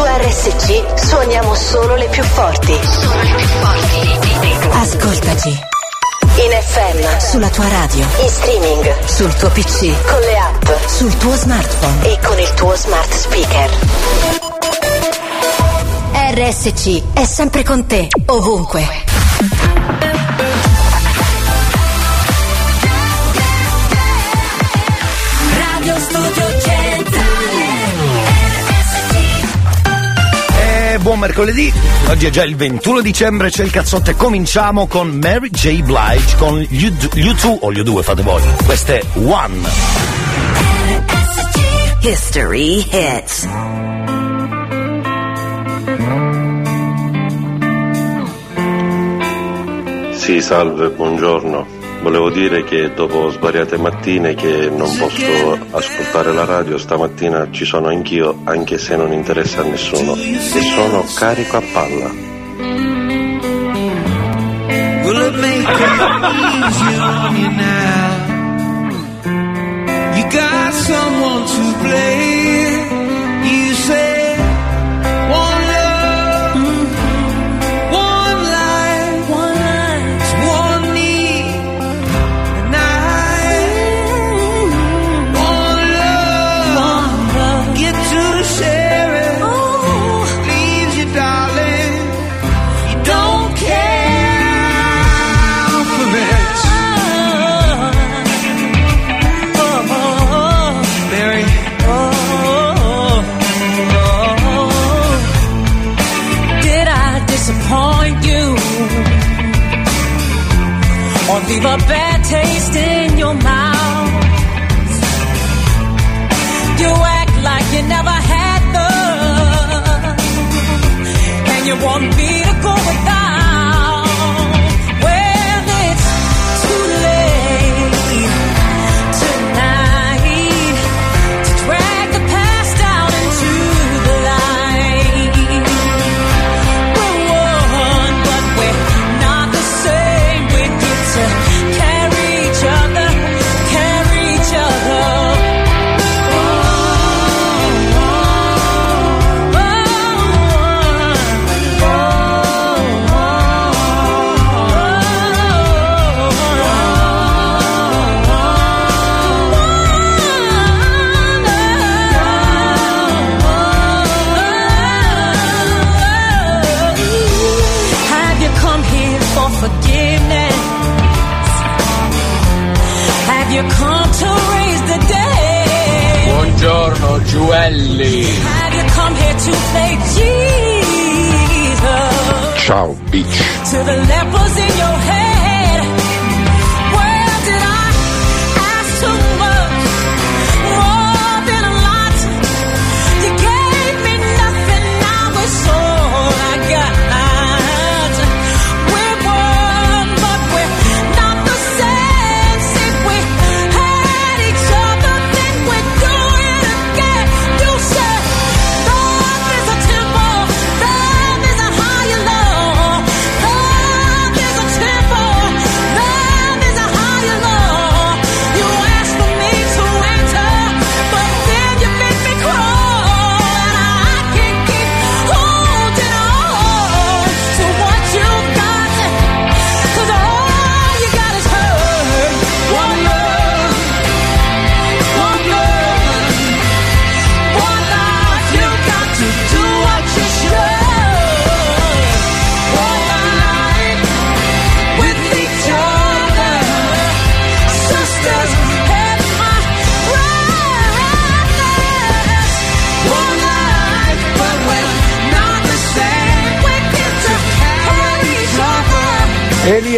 Su RSC suoniamo solo le più forti. Solo le più forti. Ascoltaci. In FM, sulla tua radio, in streaming, sul tuo PC, con le app, sul tuo smartphone e con il tuo smart speaker. RSC è sempre con te, ovunque. Buon mercoledì, oggi è già il 21 dicembre, c'è il cazzotto e cominciamo con Mary J. Blige con gli U2 o gli U2 fate voi. Questo è One. History hits. Sì, salve, buongiorno. Volevo dire che dopo svariate mattine che non posso ascoltare la radio, stamattina ci sono anch'io, anche se non interessa a nessuno. E sono carico a palla. You got someone to blame. Ciao, bitch.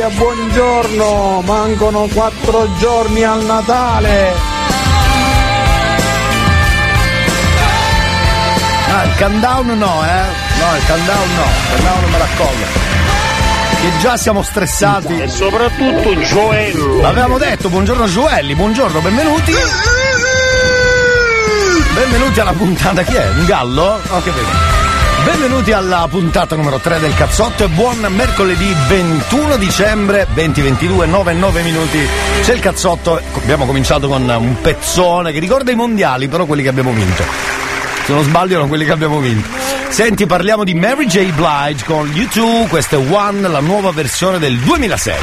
Elia, buongiorno, mancano quattro giorni al Natale. Ah, il countdown no, eh? No, il countdown no, il countdown non me raccolgo. Che già siamo stressati. E soprattutto Gioello. L'avevamo detto, buongiorno Gioelli, buongiorno, benvenuti. Benvenuti alla puntata, chi è? Un gallo? Ho capito. Benvenuti alla puntata numero 3 del cazzotto e buon mercoledì 21 dicembre 2022, 9 e 9 minuti. C'è il cazzotto, abbiamo cominciato con un pezzone che ricorda i mondiali, però quelli che abbiamo vinto. Se non sbaglio erano quelli che abbiamo vinto. Senti, parliamo di Mary J. Blige con U2, questa è One, la nuova versione del 2006.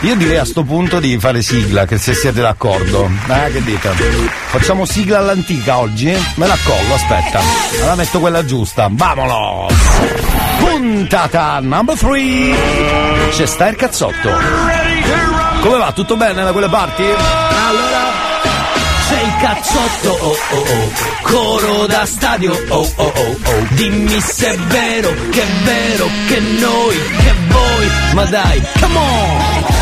Io direi a sto punto di fare sigla, che se siete d'accordo. Eh, che dite? Facciamo sigla all'antica oggi? Me la collo, aspetta. Me la metto quella giusta. Vamonos! Puntata number 3! C'è sta il cazzotto. Come va? Tutto bene da quelle parti? Allora cazzotto, oh oh oh, coro da stadio, oh oh oh oh, dimmi se è vero, che è vero, che noi, che voi, ma dai, come on!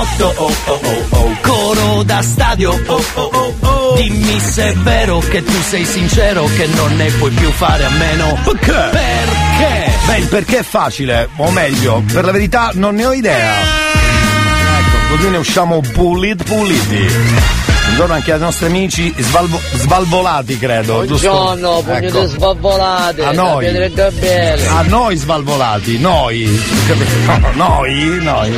oh oh oh oh, coro da stadio, oh oh oh oh. Dimmi se è vero che tu sei sincero, che non ne puoi più fare a meno perché? Perché? Beh, il perché è facile, o meglio, per la verità non ne ho idea. Ecco, così ne usciamo puliti puliti. Buongiorno anche ai nostri amici svalvo- svalvolati, credo. Buongiorno, pugno Ecco. di svalvolate. A noi. A noi svalvolati, noi. Noi, noi.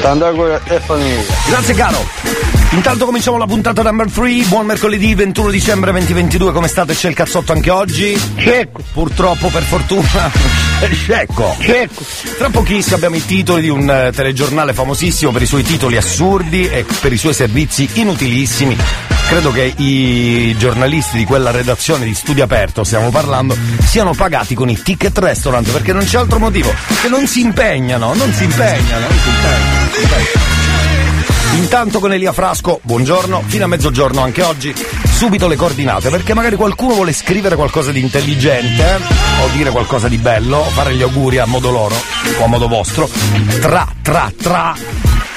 e famiglia. Grazie caro. Intanto cominciamo la puntata number 3, buon mercoledì 21 dicembre 2022, come state? C'è il cazzotto anche oggi? Cecco. Purtroppo per fortuna Cecco. Cecco. Tra pochissimo abbiamo i titoli di un eh, telegiornale famosissimo per i suoi titoli assurdi e per i suoi servizi inutilissimi. Credo che i giornalisti di quella redazione di Studio Aperto, stiamo parlando, siano pagati con i ticket restaurant perché non c'è altro motivo, che non si impegnano, non si impegnano, non si impegnano. non si impegnano. Intanto con Elia Frasco, buongiorno, fino a mezzogiorno anche oggi, subito le coordinate, perché magari qualcuno vuole scrivere qualcosa di intelligente, eh, o dire qualcosa di bello, o fare gli auguri a modo loro, o a modo vostro, tra, tra, tra,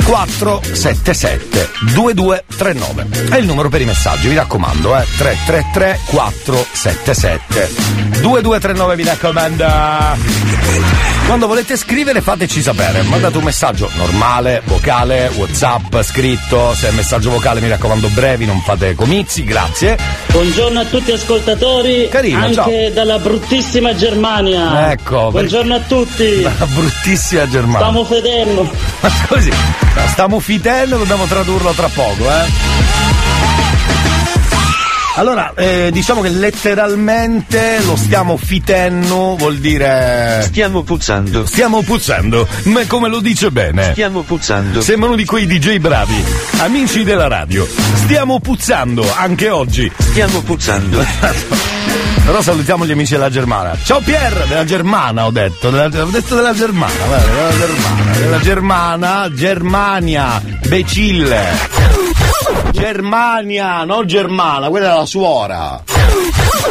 477 2239 è il numero per i messaggi, vi raccomando, eh, 333 477 2239 vi raccomando. Quando volete scrivere fateci sapere, mandate un messaggio normale, vocale, whatsapp, scritto, se è messaggio vocale mi raccomando brevi, non fate comizi, grazie. Buongiorno a tutti ascoltatori, Carino, anche ciao. dalla bruttissima Germania. Ecco, Buongiorno a tutti. La bruttissima Germania. Stiamo fedendo. Ma scusi, stiamo fitendo, dobbiamo tradurlo tra poco, eh. Allora, eh, diciamo che letteralmente lo stiamo fitendo vuol dire. Stiamo puzzando. Stiamo puzzando, ma come lo dice bene. Stiamo puzzando. Sembra uno di quei DJ bravi. Amici della radio, stiamo puzzando anche oggi. Stiamo puzzando. Però salutiamo gli amici della Germana. Ciao Pier, della Germana ho detto, della- ho detto della Germana, della Germana, della Germana, Germania, becille. Germania, non Germana, quella è la suora.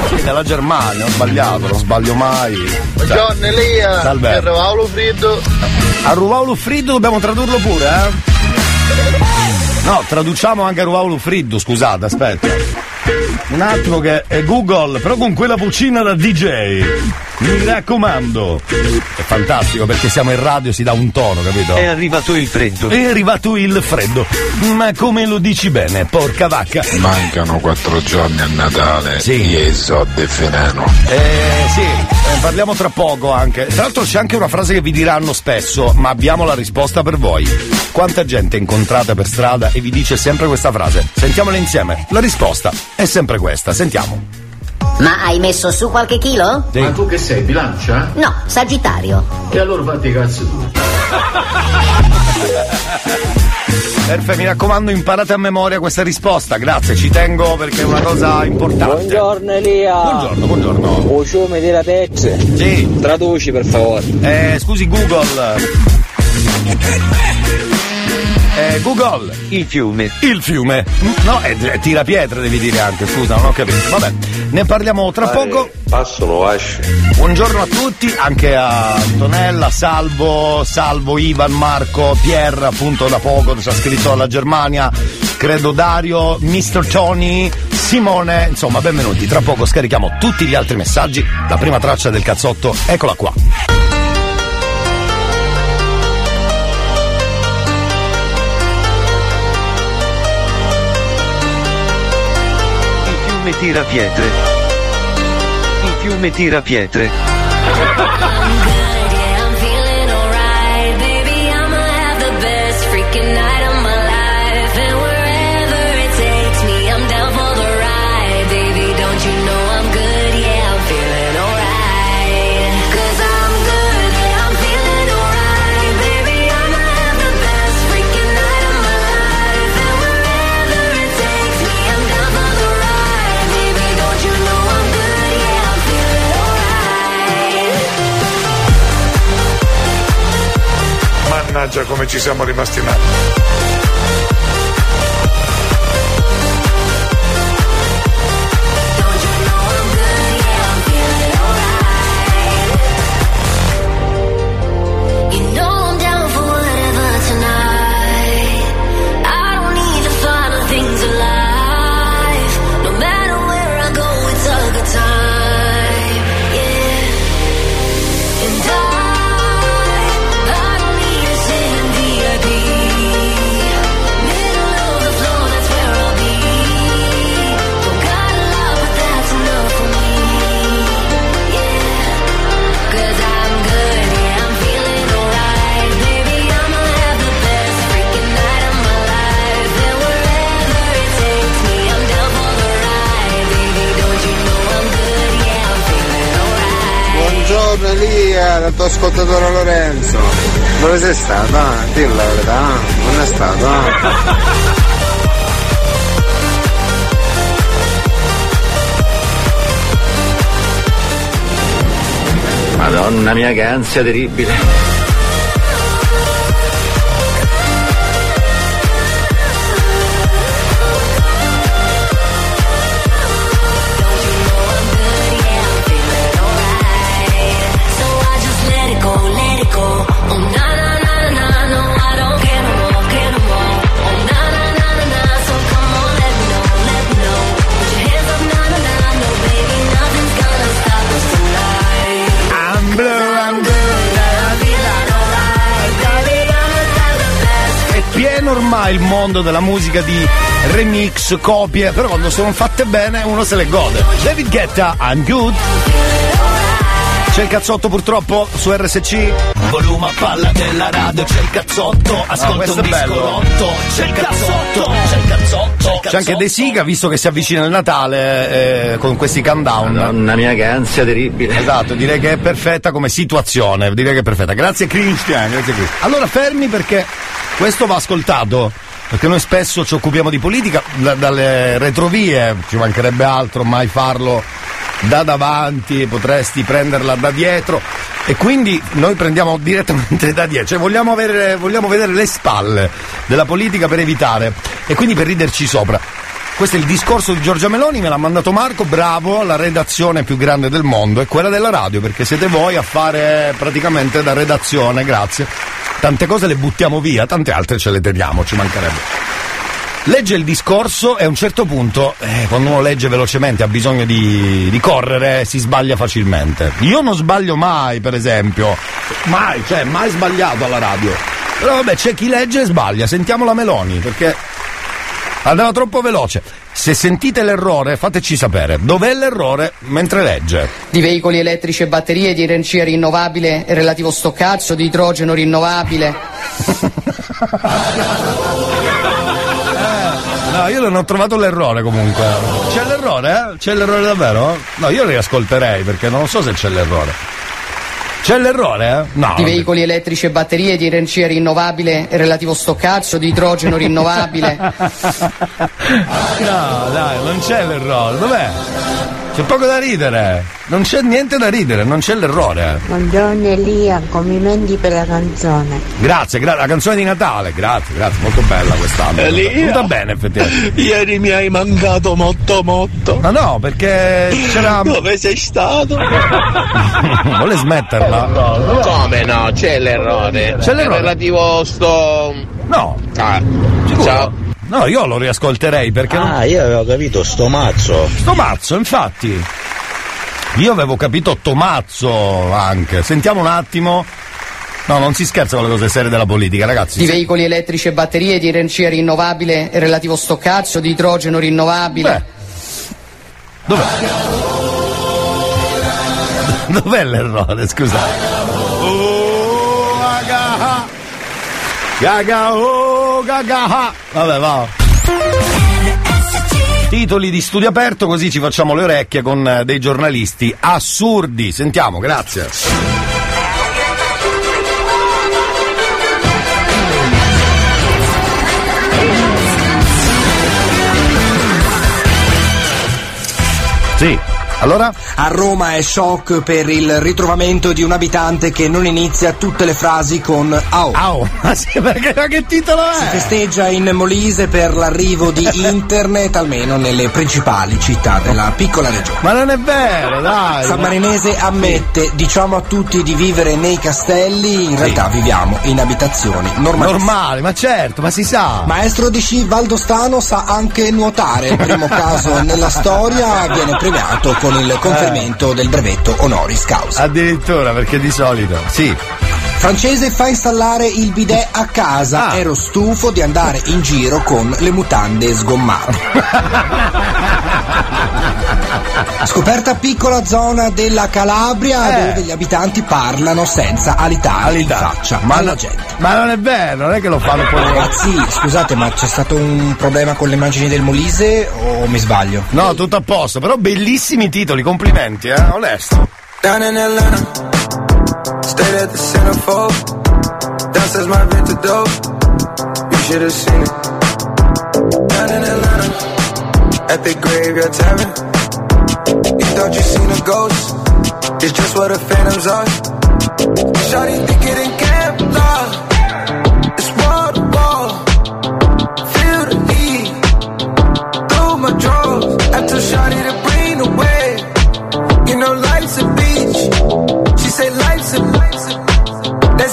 Sì, della Germania, ho sbagliato, non sbaglio mai. Buongiorno Elia. Salve. Per Paolo Friddo. A Ruvaulu Friddo dobbiamo tradurlo pure, eh? No, traduciamo anche a Ruvaulu Friddo, scusate, aspetta. Un attimo che è Google, però con quella vocina da DJ. Mi raccomando. È fantastico perché siamo in radio, si dà un tono, capito? È arrivato il freddo. È arrivato il freddo. Ma come lo dici bene, porca vacca? Mancano quattro giorni a Natale. Sì. Io so de Feneno. Eh sì, eh, parliamo tra poco anche. Tra l'altro c'è anche una frase che vi diranno spesso, ma abbiamo la risposta per voi. Quanta gente incontrate per strada e vi dice sempre questa frase? Sentiamola insieme. La risposta è sempre questa, sentiamo. Ma hai messo su qualche chilo? Sì. Ma tu che sei, bilancia? No, Sagittario. E allora fatti i cazzo tu. Perfetto, mi raccomando, imparate a memoria questa risposta. Grazie, ci tengo perché è una cosa importante. Buongiorno Elia. Buongiorno, buongiorno. Uciume di Ratezze. Sì. Traduci per favore. Eh, scusi Google. Eh, Google. Il fiume. Il fiume. No, è, è tirapietre devi dire anche, scusa, non ho capito. Vabbè, ne parliamo tra poco. Passano, Vasci. Buongiorno a tutti, anche a Antonella, Salvo, Salvo, Ivan, Marco, Pierre, appunto da poco ci ha scritto alla Germania, credo Dario, Mr. Tony, Simone, insomma benvenuti. Tra poco scarichiamo tutti gli altri messaggi. La prima traccia del cazzotto, eccola qua. Fiume tira pietre. Il fiume tira pietre. Mannaggia come ci siamo rimasti male. Buongiorno Elia, dal tuo ascoltatore Lorenzo. Dove sei stato? Ah, dillo la verità, non è stato? ah? Madonna mia che ansia terribile. Ormai il mondo della musica di remix, copie, però quando sono fatte bene uno se le gode. David Guetta, I'm good. C'è il cazzotto purtroppo su RSC. Volume a palla della radio, c'è il cazzotto, ascolta questo un disco rotto, c'è il cazzotto, c'è il cazzotto, C'è anche De Siga, visto che si avvicina il Natale eh, con questi countdown. Madonna mia che ansia terribile. Esatto, direi che è perfetta come situazione. Direi che è perfetta. Grazie Christian, grazie Christian. Allora fermi perché questo va ascoltato. Perché noi spesso ci occupiamo di politica da- dalle retrovie, ci mancherebbe altro mai farlo da davanti, potresti prenderla da dietro e quindi noi prendiamo direttamente da dietro, cioè vogliamo, avere- vogliamo vedere le spalle della politica per evitare e quindi per riderci sopra. Questo è il discorso di Giorgia Meloni, me l'ha mandato Marco, bravo, la redazione più grande del mondo è quella della radio, perché siete voi a fare praticamente da redazione, grazie. Tante cose le buttiamo via, tante altre ce le teniamo, ci mancherebbe. Legge il discorso e a un certo punto, eh, quando uno legge velocemente ha bisogno di, di correre, si sbaglia facilmente. Io non sbaglio mai, per esempio. Mai, cioè, mai sbagliato alla radio. Però vabbè, c'è chi legge e sbaglia. Sentiamo la Meloni, perché andava troppo veloce. Se sentite l'errore, fateci sapere. Dov'è l'errore mentre legge? di veicoli elettrici e batterie di energia rinnovabile e relativo stoccaggio di idrogeno rinnovabile. No, io non ho trovato l'errore comunque. C'è l'errore, eh? C'è l'errore davvero? No, io li ascolterei perché non so se c'è l'errore. C'è l'errore, eh? No. di veicoli elettrici e batterie, di energia rinnovabile e relativo stoccaggio, di idrogeno rinnovabile. No, dai, non c'è l'errore. Dov'è? C'è poco da ridere. Non c'è niente da ridere, non c'è l'errore. Buongiorno Elia, complimenti per la canzone. Grazie, gra- la canzone di Natale, grazie, grazie, molto bella quest'anno. Elia. Venuta bene, effettivamente. Ieri mi hai mancato molto molto. Ma no, perché c'era. Dove sei stato? Vuole smetterla? Come no? C'è l'errore. C'è l'errore? È relativo sto. No. Ah, ciao. No, io lo riascolterei perché non. Ah, io avevo capito sto mazzo. Sto mazzo, infatti. Io avevo capito Tomazzo anche. Sentiamo un attimo. No, non si scherza con le cose serie della politica, ragazzi. di veicoli elettrici e batterie, di energia rinnovabile e relativo stoccaggio, di idrogeno rinnovabile. Dov'è? Dov'è l'errore, scusa? Oh, gaga. Gaga, oh, gaga. Vabbè, va. Titoli di studio aperto, così ci facciamo le orecchie con eh, dei giornalisti assurdi. Sentiamo, grazie. Sì. Allora? A Roma è shock per il ritrovamento di un abitante che non inizia tutte le frasi con AO. AO? Ma sì, perché ma che titolo Si è? festeggia in Molise per l'arrivo di internet, almeno nelle principali città della piccola regione. Ma non è vero, dai. San Marinese ammette, diciamo a tutti di vivere nei castelli, in realtà viviamo in abitazioni normali. Normale, ma certo, ma si sa. Maestro di sci Valdostano sa anche nuotare, il primo caso nella storia viene premiato con il conferimento del brevetto honoris causa. Addirittura, perché di solito. Sì. Francese fa installare il bidet a casa, Ah. ero stufo di andare in giro con le mutande sgommate. Scoperta piccola zona della Calabria Eh. dove gli abitanti parlano senza alitare in faccia Ma, alla gente. ma non è vero, non è che lo fanno poi. Ragazzi, scusate, ma c'è stato un problema con le immagini del Molise o mi sbaglio? No, tutto a posto, però bellissimi titoli, complimenti, eh, onesto. Down in Atlanta, stayed at the centerfold. Downstairs my vintage dope, you should have seen it. Down in Atlanta, at the graveyard tavern. You thought you seen a ghost, it's just what the phantoms are. Shawty think it in Kevlar, it's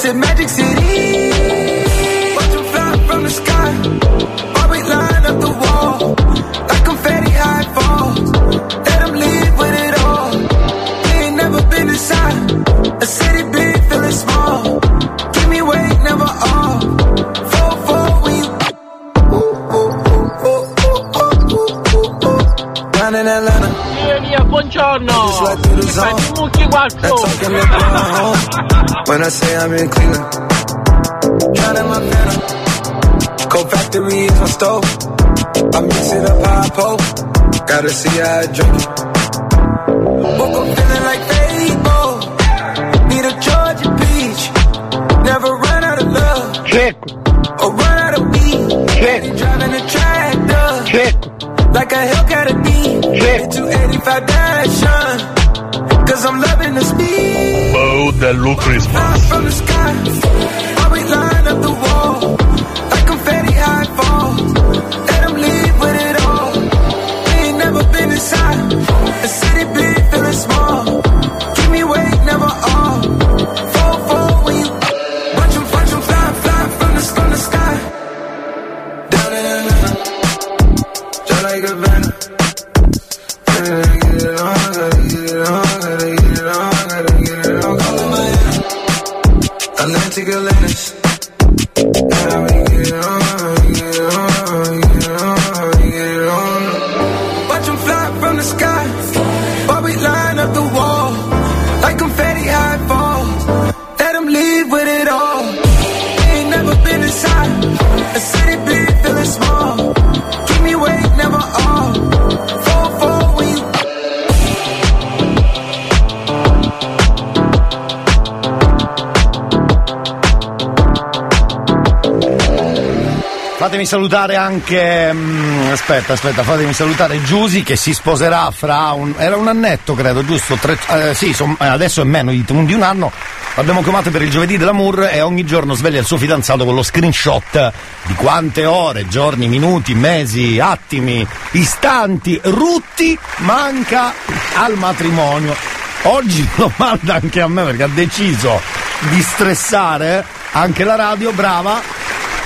a That's in Magic City. That talking that going home. When I say I'm in Cleveland, drowning my phantom. Cold factory is my stove. I mix it up how I poke. Gotta see how I drink it. Woke up feeling like Fable. Need a Georgia peach. Never run out of love. Check. Or run out of weed. Check. Driving a tractor. Check. Like a Hellcat a D. Check. 285 Dashan. Speed. Oh, dello Christmas. Fatemi salutare anche. mm, aspetta, aspetta, fatemi salutare Giusy che si sposerà fra un. Era un annetto, credo, giusto? Tre- eh, sì, son- eh, adesso è meno di, di un anno. L'abbiamo chiamato per il giovedì dell'amour e ogni giorno sveglia il suo fidanzato con lo screenshot di quante ore, giorni, minuti, mesi, attimi, istanti, rutti manca al matrimonio. Oggi lo manda anche a me perché ha deciso di stressare anche la radio, brava.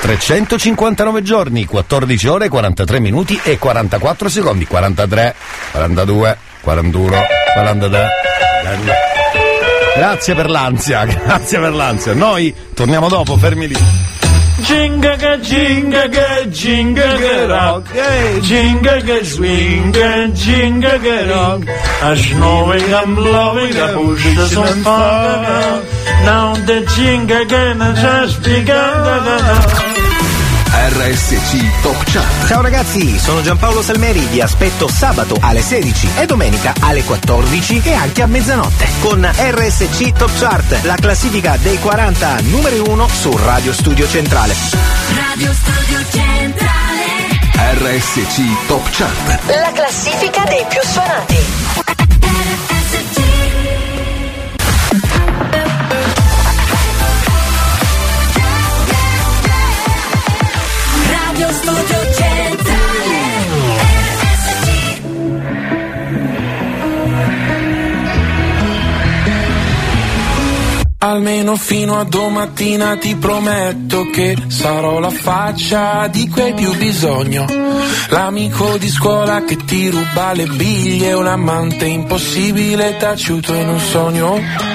359 giorni, 14 ore, 43 minuti e 44 secondi. 43, 42, 41, 43. Grazie per l'ansia, grazie per l'ansia. Noi torniamo dopo, fermi lì. Jinga che jinga che jinga che rock Jinga che swing jinga che rock I'm snowing, I'm blowing, I push the sun far Now the jinga che just begun RSC Top Chart. Ciao ragazzi, sono Giampaolo Salmeri, vi aspetto sabato alle 16 e domenica alle 14 e anche a mezzanotte con RSC Top Chart, la classifica dei 40 numeri 1 su Radio Studio Centrale. Radio Studio Centrale. RSC Top Chart. La classifica dei più suonati. Studio Centrale. Almeno fino a domattina ti prometto che sarò la faccia di cui hai più bisogno. L'amico di scuola che ti ruba le biglie, un amante impossibile taciuto in un sogno.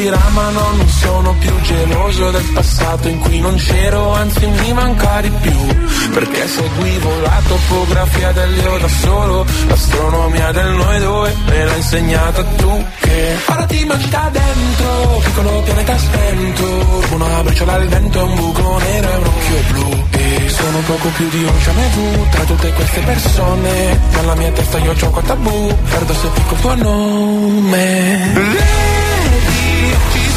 stupirà ma no, non sono più geloso del passato in cui non c'ero, anzi mi manca di più. Perché seguivo la topografia dell'io da solo, l'astronomia del noi due me l'ha insegnata tu che ora ti manca dentro, piccolo pianeta spento, una briciola al vento, un buco nero e un occhio blu. E sono poco più di un jamais vu tra tutte queste persone, nella mia testa io gioco a tabù, perdo se dico il tuo nome.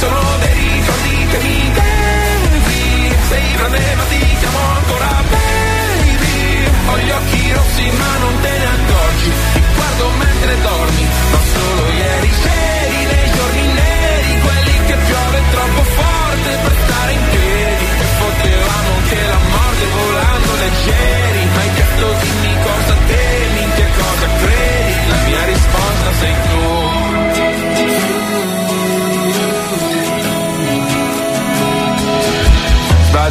Sono dei ricordi che mi devi. Sei grande ma ti chiamo ancora baby. Ho gli occhi rossi ma non te ne accorgi. Ti guardo mentre dormi Ma solo ieri c'eri nei giorni neri Quelli che piove troppo forte per stare in piedi. E potevamo anche la morte volando leggeri. Ma hai chiesto dimmi cosa temi, in che cosa credi? La mia risposta sei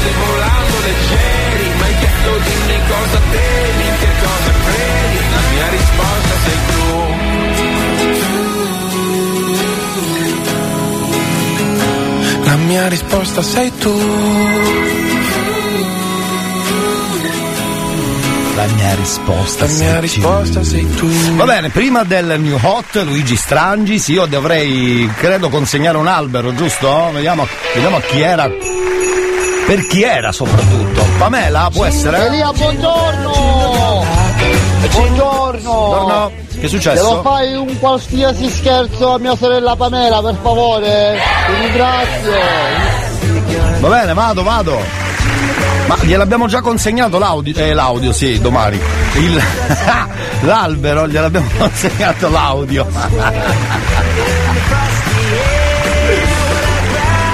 la morte volando leggeri Ma hai chiesto dimmi cosa temi, in che cosa credi La mia risposta sei tu La mia risposta sei tu La mia risposta, La mia risposta sei tu. Va bene, prima del New Hot, Luigi Strangis, io dovrei, credo, consegnare un albero, giusto? Vediamo, vediamo chi era. Per chi era soprattutto? Pamela, può essere? Elia, buongiorno! Buongiorno! Buongiorno. Che è successo? Devo fare un qualsiasi scherzo a mia sorella Pamela, per favore? Ti ringrazio! Va bene, vado, vado. Ma gliel'abbiamo già consegnato l'audio, eh, l'audio, sì, domani. Il, l'albero, gliel'abbiamo consegnato l'audio.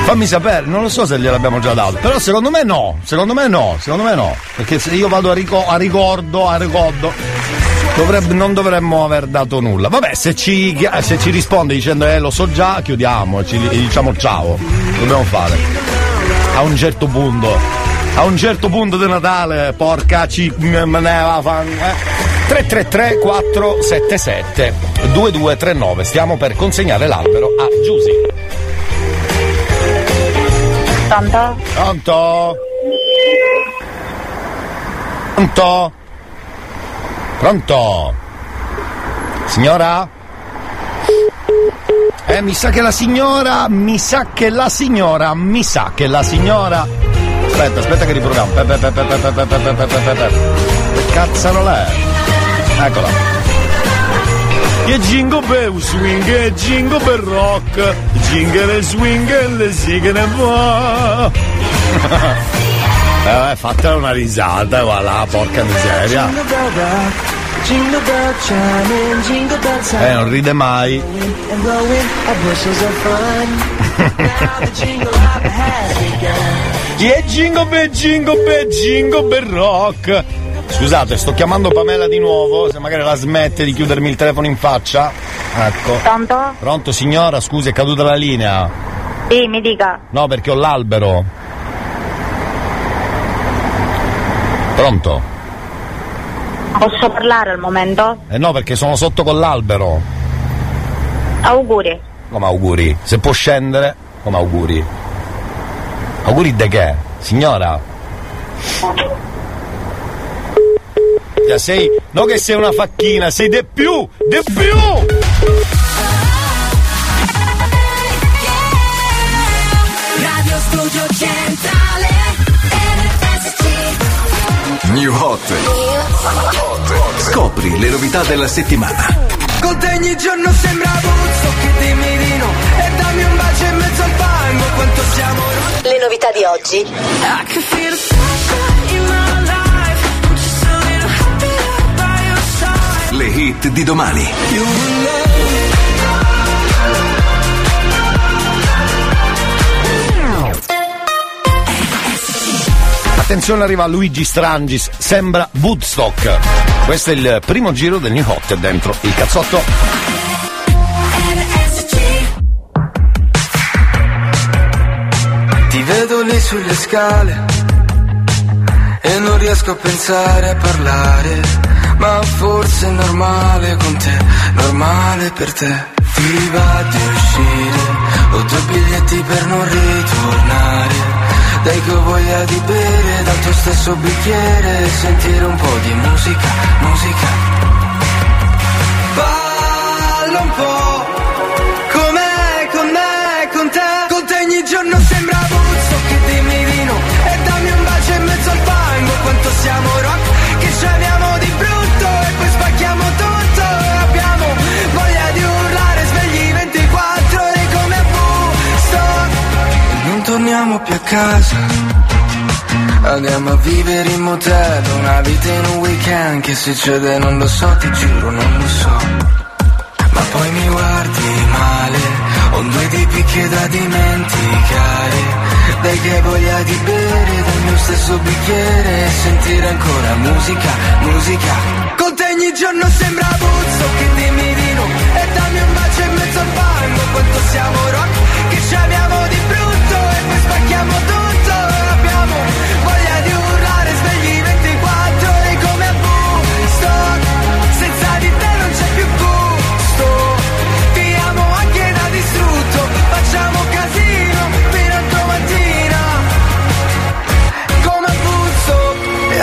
Fammi sapere, non lo so se gliel'abbiamo già dato, però secondo me no, secondo me no, secondo me no, perché se io vado a, rico- a ricordo, a ricordo, dovrebbe- non dovremmo aver dato nulla. Vabbè, se ci, se ci risponde dicendo eh lo so già, chiudiamo ci e diciamo ciao, dobbiamo fare. A un certo punto, a un certo punto di Natale, porca ci me ne va fan. Eh. 333 477 2239, stiamo per consegnare l'albero a Giusy. Pronto? Pronto? Pronto? Pronto? Signora? Eh, mi sa che la signora, mi sa che la signora, mi sa che la signora. Aspetta, aspetta che riproviamo. Pe, pe, pe, pe, e jingle bell swing e jingo per rock. Jingle e swing e le sighe ne va Eh, fatta una risata, voilà, porca miseria. Eh, non ride mai. E jingo per jingo per jingo per rock. Scusate, sto chiamando Pamela di nuovo, se magari la smette di chiudermi il telefono in faccia. Ecco. Pronto? Pronto signora, scusi, è caduta la linea. Sì, mi dica. No, perché ho l'albero. Pronto? Posso parlare al momento? Eh no, perché sono sotto con l'albero. Auguri. Come auguri? Se può scendere, come auguri? Auguri di che? Signora? Ya sei, no che sei una facchina, sei de più, de più! Radio Studio Centrale RSC New Hot. Scopri le novità della settimana. Con te ogni giorno sembra puzzo che dimmi di no E dammi un bacio in mezzo al fango Quanto siamo Le novità di oggi. Hit di domani. Attenzione arriva Luigi Strangis, sembra Woodstock. Questo è il primo giro del New Hot dentro il cazzotto. Ti vedo lì sulle scale e non riesco a pensare a parlare, ma forse è normale con te, normale per te. Ti va di uscire, ho due biglietti per non ritornare. Dai che ho voglia di bere dal tuo stesso bicchiere e sentire un po' di musica, musica. Balla un po' Com'è con me, con te Con te ogni giorno sembra puzzo che dimmi di no E dammi un bacio in mezzo al fango Quanto siamo rock Che ci amiamo torniamo più a casa. Andiamo a vivere in motel Una vita in un weekend Che succede non lo so, ti giuro non lo so. Ma poi mi guardi male Ho due tipi che da dimenticare. Dai che voglia di bere dal mio stesso bicchiere E sentire ancora musica, musica. Con te ogni giorno sembra puzzo che dimmi di no E dammi un bacio in mezzo al fango Quanto siamo rock che ci amiamo di brutto pra que amor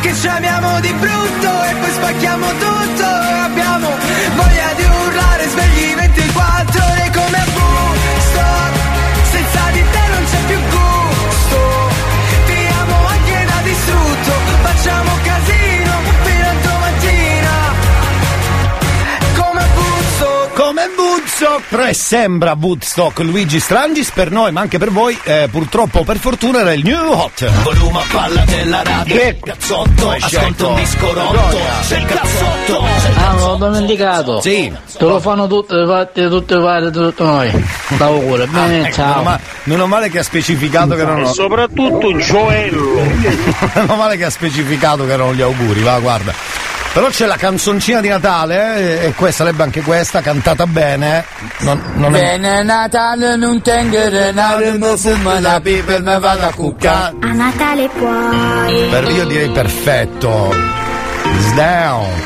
che ci amiamo di brutto e poi spacchiamo tutto. E abbiamo voglia di urlare svegli 24 ore come a Woodstock senza di te non c'è più gusto Woodstock Come Woodstock, è sembra Woodstock Luigi Strangis per noi, ma anche per voi, eh, purtroppo per fortuna era il New Hot. Volume a palla della radio Che Cazzotto Ascolta un disco rotto C'è il cazzotto c'è il Ah, me lo hanno indicato. Sì. Te lo fanno tutte, fatti tutte fare tutte noi. L'auguro, bene, Ecco, meno, ciao. ma- meno male che ha specificato che erano. soprattutto un gioello. meno male che ha specificato che erano gli auguri, va, guarda. Però c'è la canzoncina di Natale, eh, e questa sarebbe anche questa, cantata bene. eh. Non, non è. Bene Natale non tengo denaro mi fumo la pipa e mi vado a cuccare A Natale puoi. Per, io direi perfetto. Sdown.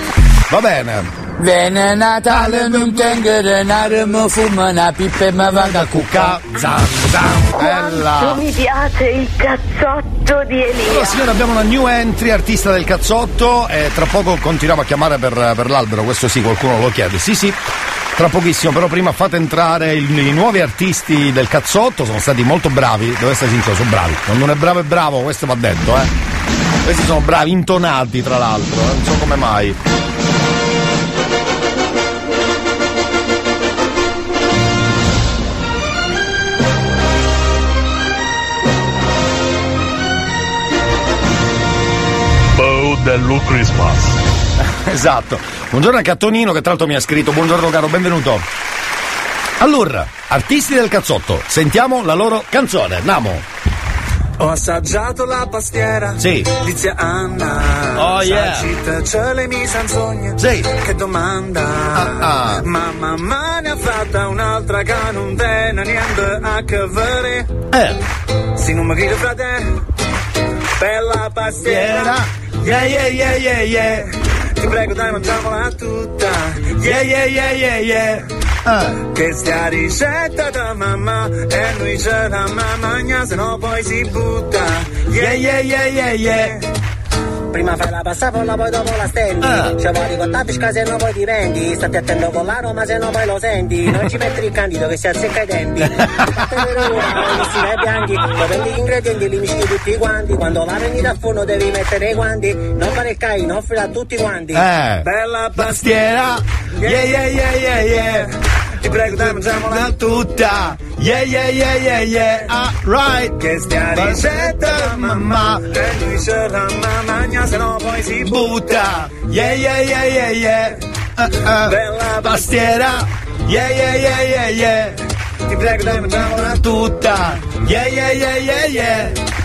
Va bene. Bene Natale non tengo denaro mi fumo una pipa e mi vado a cuccare Zam, zam, bella. mi piace il cazzotto di Elia. Allora signore abbiamo una new entry artista del cazzotto e tra poco continuiamo a chiamare per, per l'albero, questo sì qualcuno lo chiede, sì sì, tra pochissimo, però prima fate entrare il- i nuovi artisti del cazzotto, sono stati molto bravi, devo essere sincero, sono bravi, quando uno è bravo è bravo, questo va detto eh, questi sono bravi, intonati tra l'altro, eh, non so come mai. Bow dello Christmas. Esatto. Buongiorno a Cattonino che tra l'altro mi ha scritto Buongiorno caro, benvenuto. Allora, artisti del cazzotto, sentiamo la loro canzone. Andiamo. Ho assaggiato la pastiera Sì. di zia Anna Oh, yeah. Salsita, ce le mi sogno Sì. Che domanda ah. Ma mamma ne ha fatta un'altra che non tiene niente a che vedere Eh. Se non mi chiede frate Bella pastiera Yeah, yeah, yeah, yeah, yeah. Yeah. Ti prego dai mangiamola tutta Yeah, yeah, yeah, yeah, yeah. Ah. Che stia ricetta da mamma E noi ce la mamma Se no poi si butta Yeah, yeah, yeah, yeah, yeah. Prima fai la passafolla, poi dopo la stendi. Ah. Ci vuoi con pesca se no poi ti vendi. Stai attento con l'aroma se no poi lo senti. Non ci metti il candido che si azzecca i tempi. Vestire bianchi. Prendi gli ingredienti li mischi tutti quanti. Quando la prendi dal forno devi mettere i guanti. Non fare il caino, offrila a tutti quanti. Eh. Bella Pastiera. Yeah, yeah, yeah, yeah, yeah. Ti prego dai mangiamola tutta. Yeah, yeah, yeah, yeah, yeah. Ah, right. Che stia ricetta mamma E noi ce la mamma Se no poi si Butta. Yeah, yeah, yeah, yeah, yeah. Ah, ah. Bella Pastiera. Yeah, yeah, yeah, yeah, yeah. Ti prego dai mangiamola Tutta. Yeah, yeah, yeah, yeah, yeah.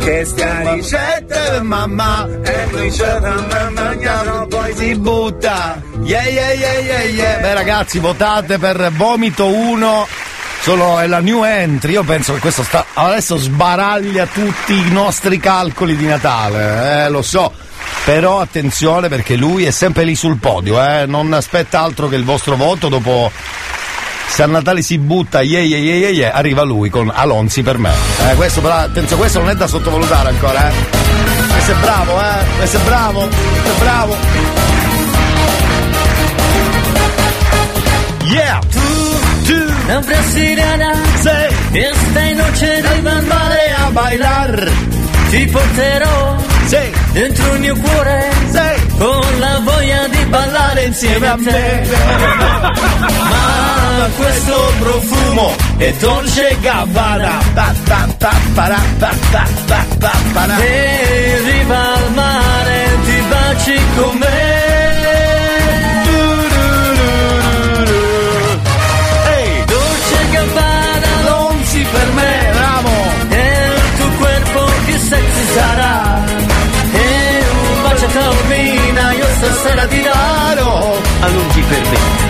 Che stia ricetta mamma. E noi ce la mamma Se no poi si Si butta. Yeah, yeah, yeah, yeah, yeah. Beh ragazzi, votate per Vomito 1. Solo è la new entry, io penso che questo sta adesso sbaraglia tutti i nostri calcoli di Natale, eh, lo so. Però attenzione perché lui è sempre lì sul podio, eh, non aspetta altro che il vostro voto dopo se a Natale si butta yeah, yeah, yeah, yeah, yeah, arriva lui con Alonzi per me. Eh, questo però attenzione, questo non è da sottovalutare ancora, eh. Questo è bravo, eh. Questo è bravo, questo è bravo. Yeah! Tu non brasiliana sei Esta noche di mare a bailar Ti porterò Sei dentro il mio cuore Con la voglia di ballare insieme a te. Ma questo profumo è dolce gabbana. Pa, pa, pa, para, pa, pa, pa, pa, para. E riva al mare ti baci con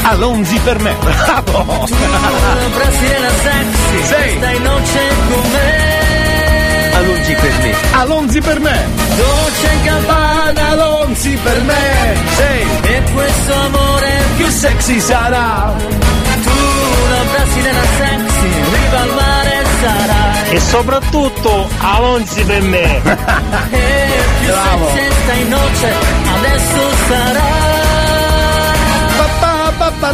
Alonzi per me, bravo! Una brasiliana sexy, Sei. stai noce con me. Alonzi per me. Alonzi per me! Dolce in Gabbana, Alonzi per me! Sei! e questo amore Più sexy sarà! tu una brasiliana sexy, riva al mare sarai. E soprattutto Alonzi per me. E più Bravo. sexy stai noce, adesso sarà. Pa, pa,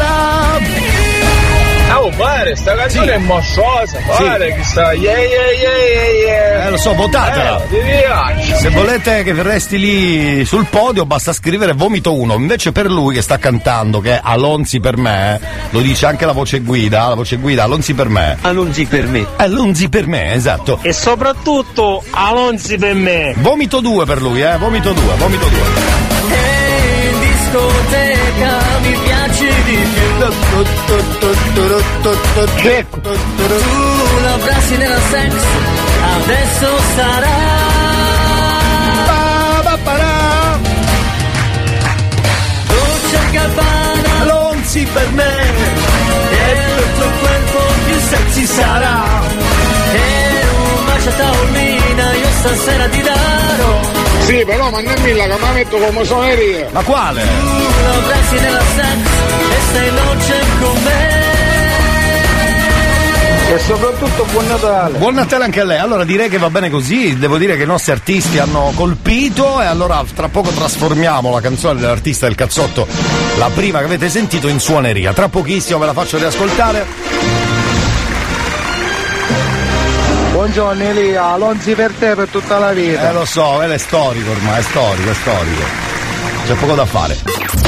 Oh, pare, sta canzone è mosciosa, pare che sta. Yeah, yeah, yeah, yeah, yeah. Eh, lo so, votatela. Eh, piace. Se volete che resti lì sul podio basta scrivere vomito 1, invece per lui che sta cantando che è Alonzi per me, lo dice anche la voce guida, la voce guida Alonzi per me. Alonzi per me. Alonzi per me, esatto. E soprattutto Alonzi per me. Vomito 2 per lui, eh, vomito 2, vomito 2. E in discoteca mi piaci più. Tu la brasiliana sexy, adesso sarà. Dolce Gabbana, Alonzi per me, e il tuo corpo più sexy sarà. E un bacio a taormina io stasera ti darò. Sì, però mandammi la che mi metto come suoneria. ma quale? Tu la brasiliana sexy, e stai noce con me. E soprattutto buon Natale. Buon Natale anche a lei. Allora direi che va bene così. Devo dire che i nostri artisti hanno colpito e allora tra poco trasformiamo la canzone dell'artista del cazzotto, la prima che avete sentito, in suoneria. Tra pochissimo ve la faccio riascoltare. Buongiorno Elia, Alonzi per te per tutta la vita. Eh lo so, è storico ormai, è storico, è storico. C'è poco da fare.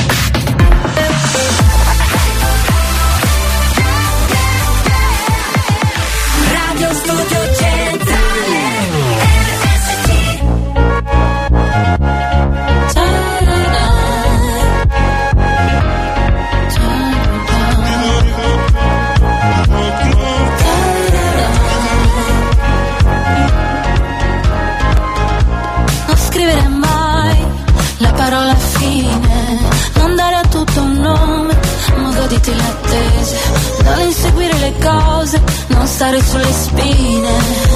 Stare sulle spine,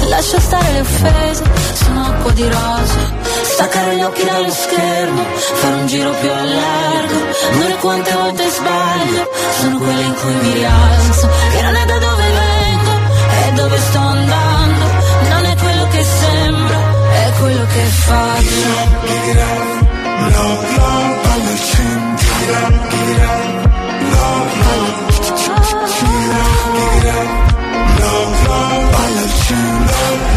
lascia stare le offese, sono acqua di rose, staccare gli occhi dallo schermo, fare un giro più a largo, non è quante volte sbaglio, sono quelle in cui mi rialzo, che non è da dove vengo, è dove sto andando, non è quello che sembro, è quello che faccio. love, love, I love you, love.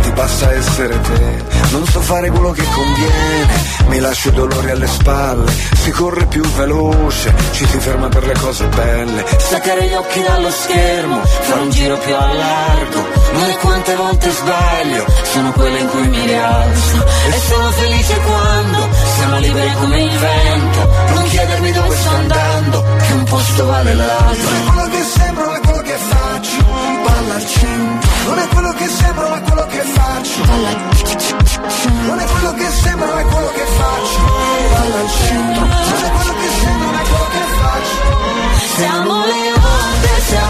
ti basta essere te. Non so fare quello che conviene, mi lascio i dolori alle spalle. Si corre più veloce, ci si ferma per le cose belle. Staccare gli occhi dallo schermo, fare un giro più a largo. Non è quante volte sbaglio, sono quelle in cui mi rialzo. E sono felice quando siamo liberi come il vento. Non chiedermi dove sto andando, che un posto vale l'altro. Non è quello che sembro ma è quello che faccio. Non è quello che sembro ma è quello che faccio. Ballo al centro. Non è quello che sembro ma è quello che faccio. Siamo le onde, siamo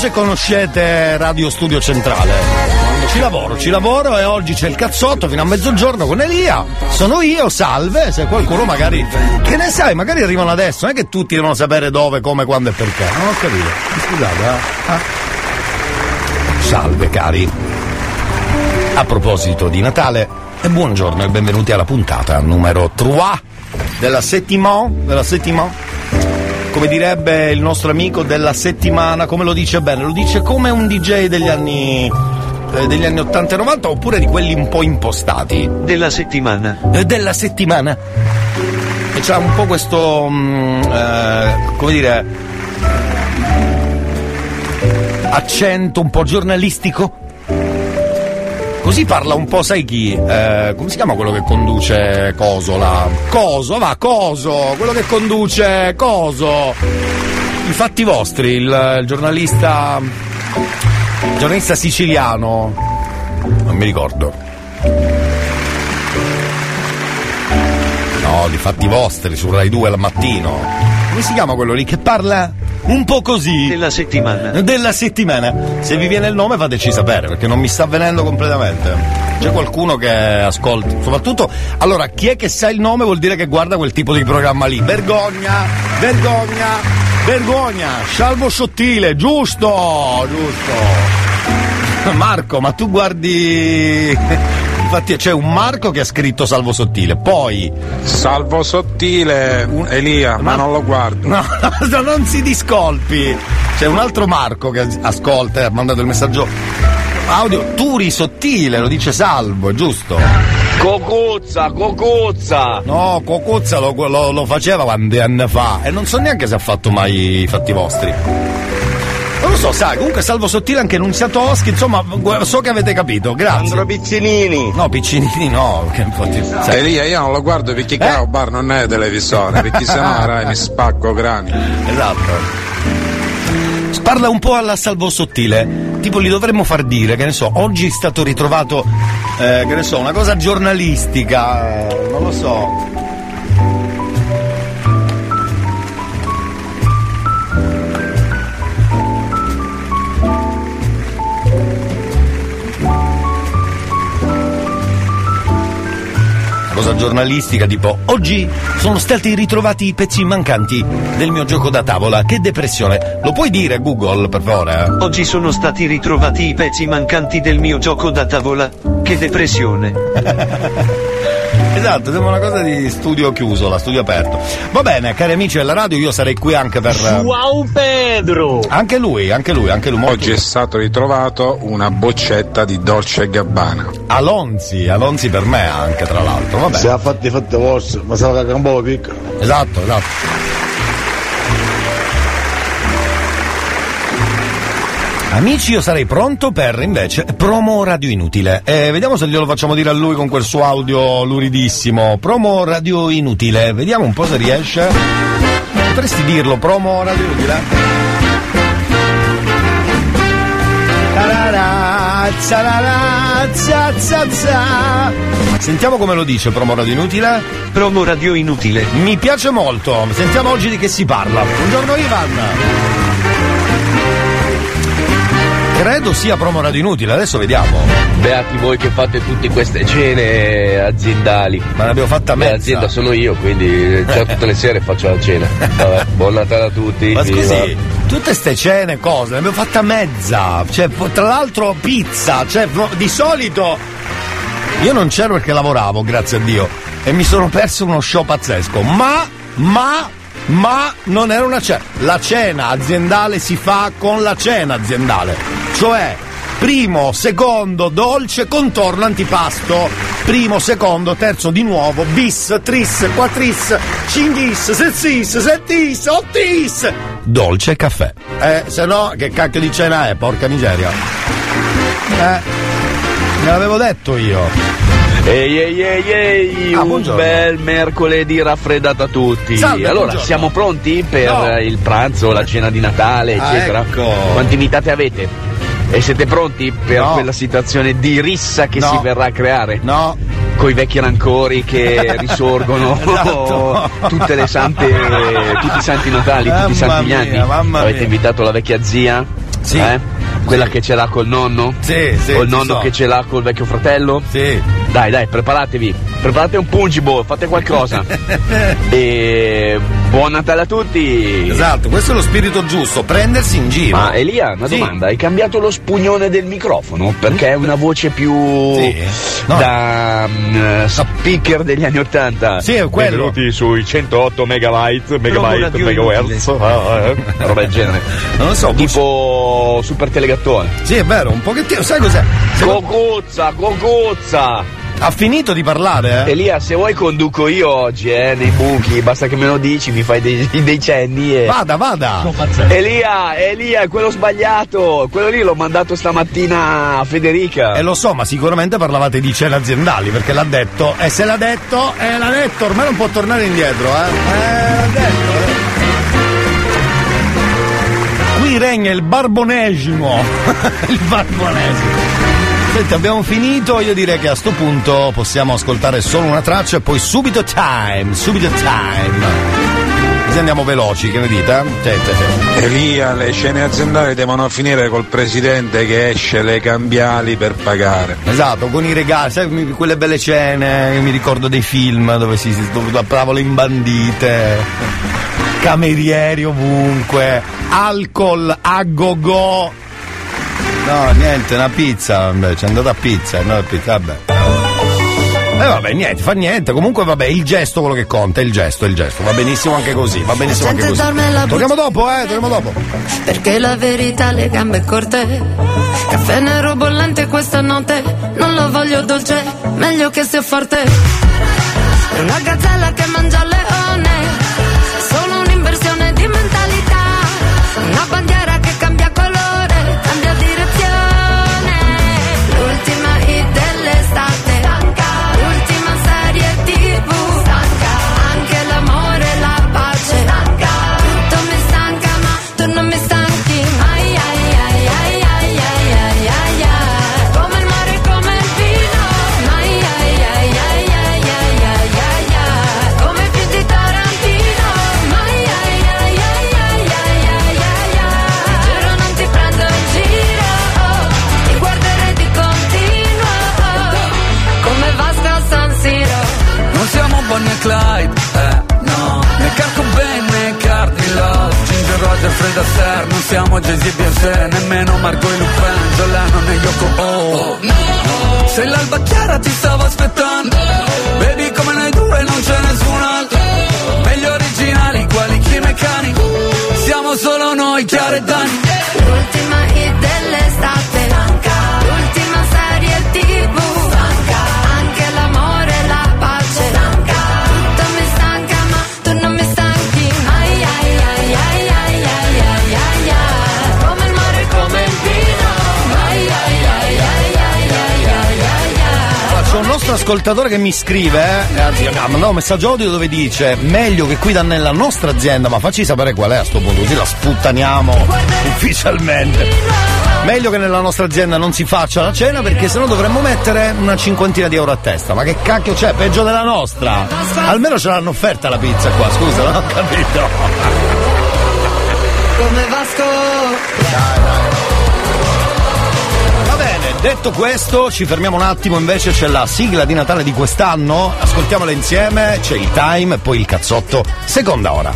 Se conoscete Radio Studio Centrale. Ci lavoro, ci lavoro e oggi c'è il cazzotto fino a mezzogiorno con Elia. Sono io, salve, se qualcuno magari. Che ne sai, magari arrivano adesso, non è che tutti devono sapere dove, come, quando e perché. Non ho capito. Scusate, eh. Ah. Salve cari. A proposito di Natale, e buongiorno e benvenuti alla puntata numero 3 della settimana, della settimana come direbbe il nostro amico della settimana, come lo dice bene? Lo dice come un DJ degli anni eh, degli anni 80 e 90 oppure di quelli un po' impostati? Della settimana. Eh, della settimana. E c'ha un po' questo mm, eh, come dire accento un po' giornalistico. Così parla un po', sai chi? Eh, come si chiama quello che conduce Coso là? Coso, va, Coso, quello che conduce Coso. I fatti vostri, il, il giornalista. il giornalista siciliano. Non mi ricordo. No, di fatti vostri su Rai 2 al mattino. Come si chiama quello lì che parla un po' così? Della settimana. Della settimana. Se vi viene il nome fateci sapere perché non mi sta venendo completamente. C'è qualcuno che ascolta. Soprattutto, allora, chi è che sa il nome vuol dire che guarda quel tipo di programma lì. Vergogna, vergogna, vergogna. Salvo sottile, giusto, giusto. Marco, ma tu guardi. Infatti c'è un Marco che ha scritto Salvo Sottile, poi. Salvo sottile, un- Elia, ma, non lo guardo. No, no, non si discolpi. C'è un altro Marco che ascolta e ha mandato il messaggio audio. Turi sottile, lo dice Salvo, è giusto? Cocuzza, cocuzza! No, Cocuzza lo, lo- lo faceva quanti anni fa e non so neanche se ha fatto mai i fatti vostri. Non lo so, sai, comunque Salvo Sottile anche Nunzia Toschi, insomma, so che avete capito, grazie. Sandro Piccinini! No, Piccinini no, che infatti. sai- Elia, io non lo guardo perché Cao Bar non è televisore, perché sennò Rai mi spacco crani. Esatto. Parla un po' alla salvo sottile. Tipo, gli dovremmo far dire, che ne so, oggi è stato ritrovato, eh, che ne so, una cosa giornalistica, eh, non lo so. Cosa giornalistica tipo oggi sono stati ritrovati i pezzi mancanti del mio gioco da tavola che depressione lo puoi dire Google per favore? Oggi sono stati ritrovati i pezzi mancanti del mio gioco da tavola. Che depressione. esatto sembra una cosa di studio chiuso la studio aperto va bene cari amici della radio io sarei qui anche per eh, Wow Pedro! anche lui anche lui anche lui Oggi è stato ritrovato una boccetta di Dolce Gabbana. Alonzi Alonzi per me anche tra l'altro vabbè Se ha fatto i fatti vostri, ma sarà che è un po' piccola. Esatto, esatto. Amici, io sarei pronto per invece promo radio inutile. E vediamo se glielo facciamo dire a lui con quel suo audio luridissimo. Promo radio inutile. Vediamo un po' se riesce. Potresti dirlo, promo radio inutile? Sentiamo come lo dice promo radio inutile. Promo radio inutile. Mi piace molto. Sentiamo oggi di che si parla. Buongiorno Ivan. Credo sia promo radio inutile, adesso vediamo. Beati voi che fate tutte queste cene aziendali. Ma ne abbiamo fatta mezza. L'azienda sono io, quindi già tutte le sere faccio la cena. Vabbè, buon Natale a tutti. Ma viva. scusi, tutte ste cene, cose, ne abbiamo fatta mezza. Cioè, tra l'altro pizza, cioè, di solito io non c'ero perché lavoravo, grazie a Dio, e mi sono perso uno show pazzesco. Ma, ma, ma non era una cena. La cena aziendale si fa con la cena aziendale. Cioè, primo, secondo, dolce, contorno, antipasto. Primo, secondo, terzo di nuovo, bis, tris, quattris, cinghis, sessis, settis, ottis. Dolce caffè. Eh, se no, che cacchio di cena è, porca miseria. Eh, me l'avevo detto io. Ehi ehi ehi ehi, Ah, un buongiorno. bel mercoledì raffreddato a tutti. Salve, allora, buongiorno. siamo pronti per No. il pranzo, la cena di Natale, Ah, eccetera? ecco. Quante invitate avete? E siete pronti per No. quella situazione di rissa che No. si verrà a creare? No. Coi vecchi rancori che risorgono Esatto. tutte le sante, tutti i santi Natali, tutti i santi mia, anni. Avete mia. invitato la vecchia zia? Sì. Eh? Quella che ce l'ha col nonno? Sì, sì, O il nonno so. che ce l'ha col vecchio fratello? Sì. Dai, dai, preparatevi. Preparate un pungibo, fate qualcosa. e buon Natale a tutti. Esatto, questo è lo spirito giusto, prendersi in giro. Ma Elia, una Sì. domanda, hai cambiato lo spugnone del microfono? Perché è una voce più Sì. No. da mm, speaker degli anni Ottanta. Sì, è quello. Benvenuti sui 108 megabyte, megabyte, megahertz, ah, eh, roba del genere. Non lo so, Tipo super telegattone. Sì, è vero, un pochettino, sai cos'è? Cocuzza, cocuzza! Ha finito di parlare, eh? Elia, se vuoi conduco io oggi, eh, nei buchi, basta che me lo dici, mi fai dei, dei cenni e... Vada, vada. Elia, Elia, quello sbagliato, quello lì l'ho mandato stamattina a Federica. E lo so, ma sicuramente parlavate di cene aziendali, perché l'ha detto, e se l'ha detto, eh, l'ha detto, ormai non può tornare indietro, eh? Eh, l'ha detto, eh. Qui regna il barbonesimo. il barbonesimo. Senti, abbiamo finito, io direi che a sto punto possiamo ascoltare solo una traccia e poi subito time, subito time. Così andiamo veloci, che ne dite? Sì, sì, sì. Elia, le scene aziendali devono finire col presidente che esce le cambiali per pagare. Esatto, con i regali, sai, quelle belle scene, che mi ricordo dei film dove si dove a tavole imbandite, camerieri ovunque, alcol a go go. No, niente, una pizza invece, è andata a pizza, no, a pizza, vabbè. E vabbè, niente, fa niente, comunque vabbè, il gesto quello che conta, è il gesto, il gesto, va benissimo anche così, va benissimo anche così. Torniamo dopo, eh, torniamo dopo. Perché la verità le gambe corte Caffè nero bollente questa notte Non lo voglio dolce, meglio che sia forte È una gazzella che mangia il Fred Astaire Non siamo Jay-Z Beyoncé Nemmeno Margot e Lupin Giolano né Yoko. Oh. Se l'alba chiara ti stavo aspettando Baby come noi due non c'è nessun altro. Meglio originali quali Kim e Cani Siamo solo noi, Chiara e Dani. L'ultima hit dell'estate nostro ascoltatore che mi scrive, eh, anzi ha mandato un messaggio audio dove dice meglio che qui da nella nostra azienda, ma facci sapere qual è a sto punto, così la sputtaniamo ufficialmente. Meglio che nella nostra azienda non si faccia la cena perché sennò dovremmo mettere una cinquantina di euro a testa. Ma che cacchio c'è? Peggio della nostra! Almeno ce l'hanno offerta la pizza qua, scusa, non ho capito. Come Vasco Va bene, detto questo, ci fermiamo un attimo, invece c'è la sigla di Natale di quest'anno, ascoltiamola insieme, c'è il time e poi il cazzotto, seconda ora.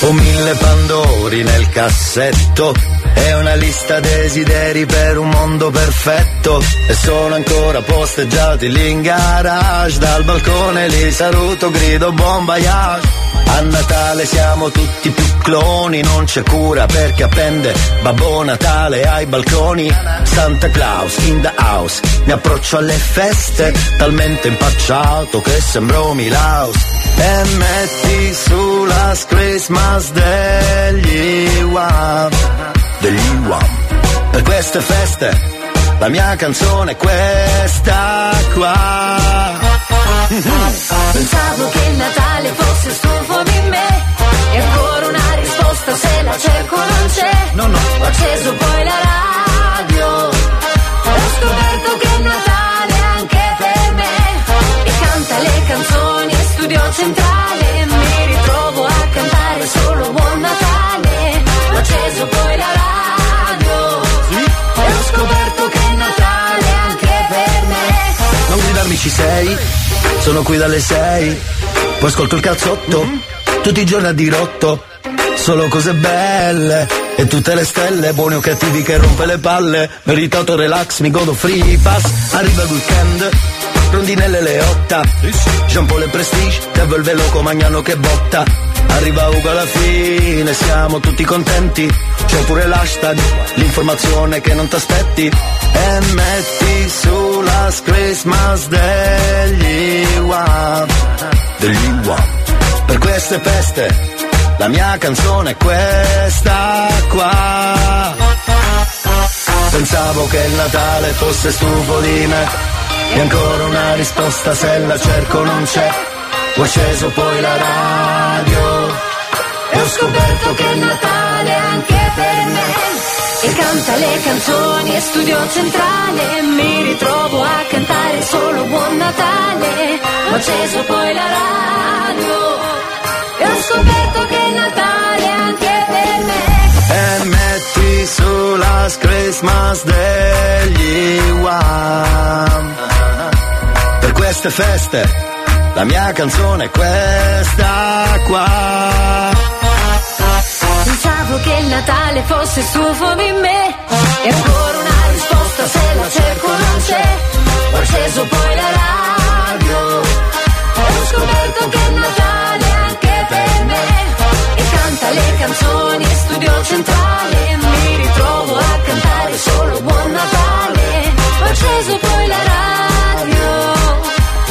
Ho mille pandori nel cassetto, È una lista desideri per un mondo perfetto e sono ancora posteggiati lì in garage. Dal balcone li saluto, grido buon voyage. A Natale siamo tutti più cloni, non c'è cura perché appende Babbo Natale ai balconi. Santa Claus in the house, mi approccio alle feste, talmente impacciato che sembro Milaus. E metti su la Christmas degli UAM, degli UAM. Per queste feste, la mia canzone è questa qua. Pensavo che il Natale fosse stufo di me E ancora una risposta se la cerco non c'è No, no. Ho acceso poi la radio Ho scoperto che è Natale anche per me E canta le canzoni e studio centrale ci sei, sono qui dalle sei, poi ascolto il cazzotto, tutti i giorni a dirotto, solo cose belle, e tutte le stelle, buoni o cattivi che rompe le palle, meritato relax, mi godo free pass, arriva il weekend, rondinelle le otta, Jean Paul e Prestige, Devil il veloco Magnano che botta, arriva Ugo alla fine, siamo tutti contenti, c'è pure l'hashtag, l'informazione che non t'aspetti, e metti sulla Christmas degli UAM, degli UAM, per queste feste, la mia canzone è questa qua. Pensavo che il Natale fosse stufo di me. E ancora una risposta se la cerco non c'è. Ho acceso poi la radio E ho scoperto che è Natale anche per me E canta le canzoni e studio centrale. Mi ritrovo a cantare solo Buon Natale. Ho acceso poi la radio E ho scoperto che è Natale anche per me. E metti sulla Christmas degli UAM Per queste feste la mia canzone è questa qua Pensavo che il Natale fosse stufo di me. E ancora una risposta se la cerco non c'è. Ho acceso poi la radio. E ho scoperto che è Natale anche per me. E canta le canzoni e studio centrale. Mi ritrovo a cantare solo Buon Natale. Ho acceso poi la radio.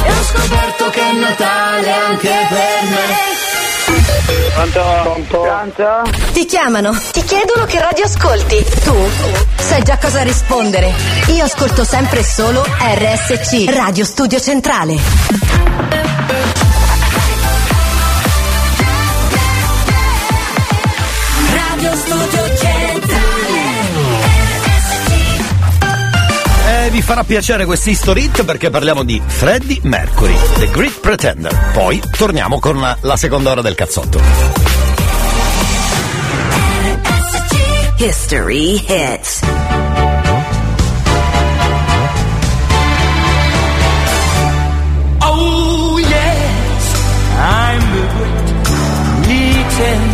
E ho scoperto che è Natale anche per me Pronto? Ti chiamano, ti chiedono che radio ascolti. Tu sai già cosa rispondere. Io ascolto sempre e solo RSC, Radio Studio Centrale. Radio Studio vi farà piacere questo History Hit perché parliamo di Freddie Mercury, The Great Pretender. Poi torniamo con la, la seconda ora del cazzotto. History Hits. Oh yes, I'm the great pretender.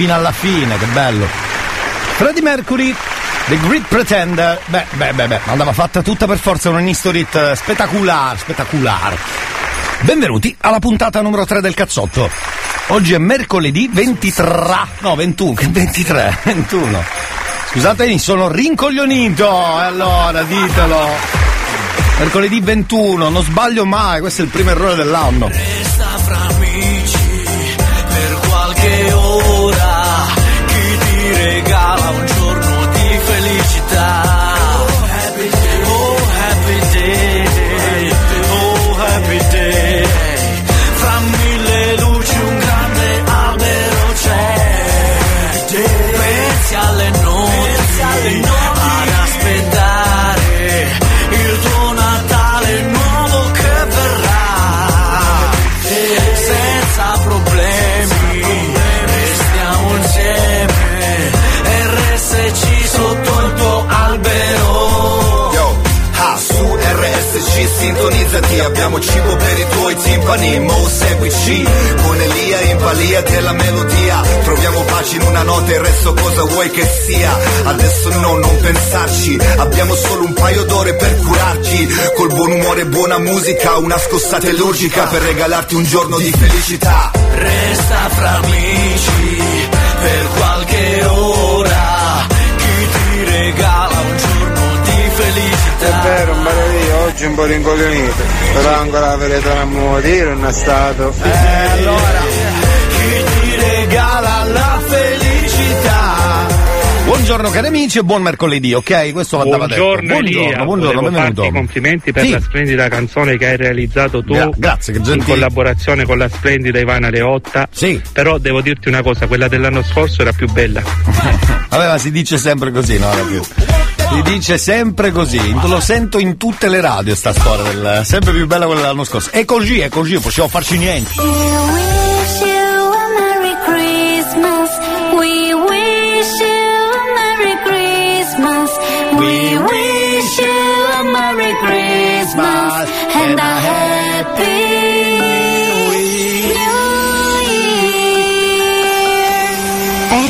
Fino alla fine, che bello. Freddie Mercury, The Great Pretender. Beh, beh, beh, beh, andava fatta tutta per forza un historit eh, spettacolare, spettacolare. Benvenuti alla puntata numero 3 del cazzotto. Oggi è mercoledì 23, no 21, che 23, 21. Scusatemi, sono rincoglionito, e allora ditelo. Mercoledì 21, non sbaglio mai, questo è il primo errore dell'anno. Felicità. Sintonizzati Abbiamo cibo per i tuoi timpani Mo seguici. Con Elia in balia della melodia Troviamo pace in una notte Il resto cosa vuoi che sia? Adesso no, non pensarci Abbiamo solo un paio d'ore per curarti Col buon umore e buona musica Una scossata illogica Per regalarti un giorno di felicità. Resta fra amici per qualche ora felicità È vero, un bel oggi un po' rincoglionito, però ancora la verità non mi vuole dire, non è stato. Eh, allora. chi ti regala la felicità Buongiorno cari amici e buon mercoledì, ok? Questo andava Buongiorno detto. Elia, buongiorno, buongiorno, benvenuto. farti complimenti per Sì. la splendida canzone che hai realizzato tu Gra- grazie, che in gentile. collaborazione con la splendida Ivana Leotta. Sì. Però devo dirti una cosa, quella dell'anno scorso era più bella. Vabbè, ma si dice sempre così, no? Ora più. Si dice sempre così, lo sento in tutte le radio sta storia, del, sempre più bella quella dell'anno scorso. È così, è così, non possiamo farci niente. We wish you a Merry Christmas. We wish you a Merry Christmas. We wish you a Merry Christmas and a Happy New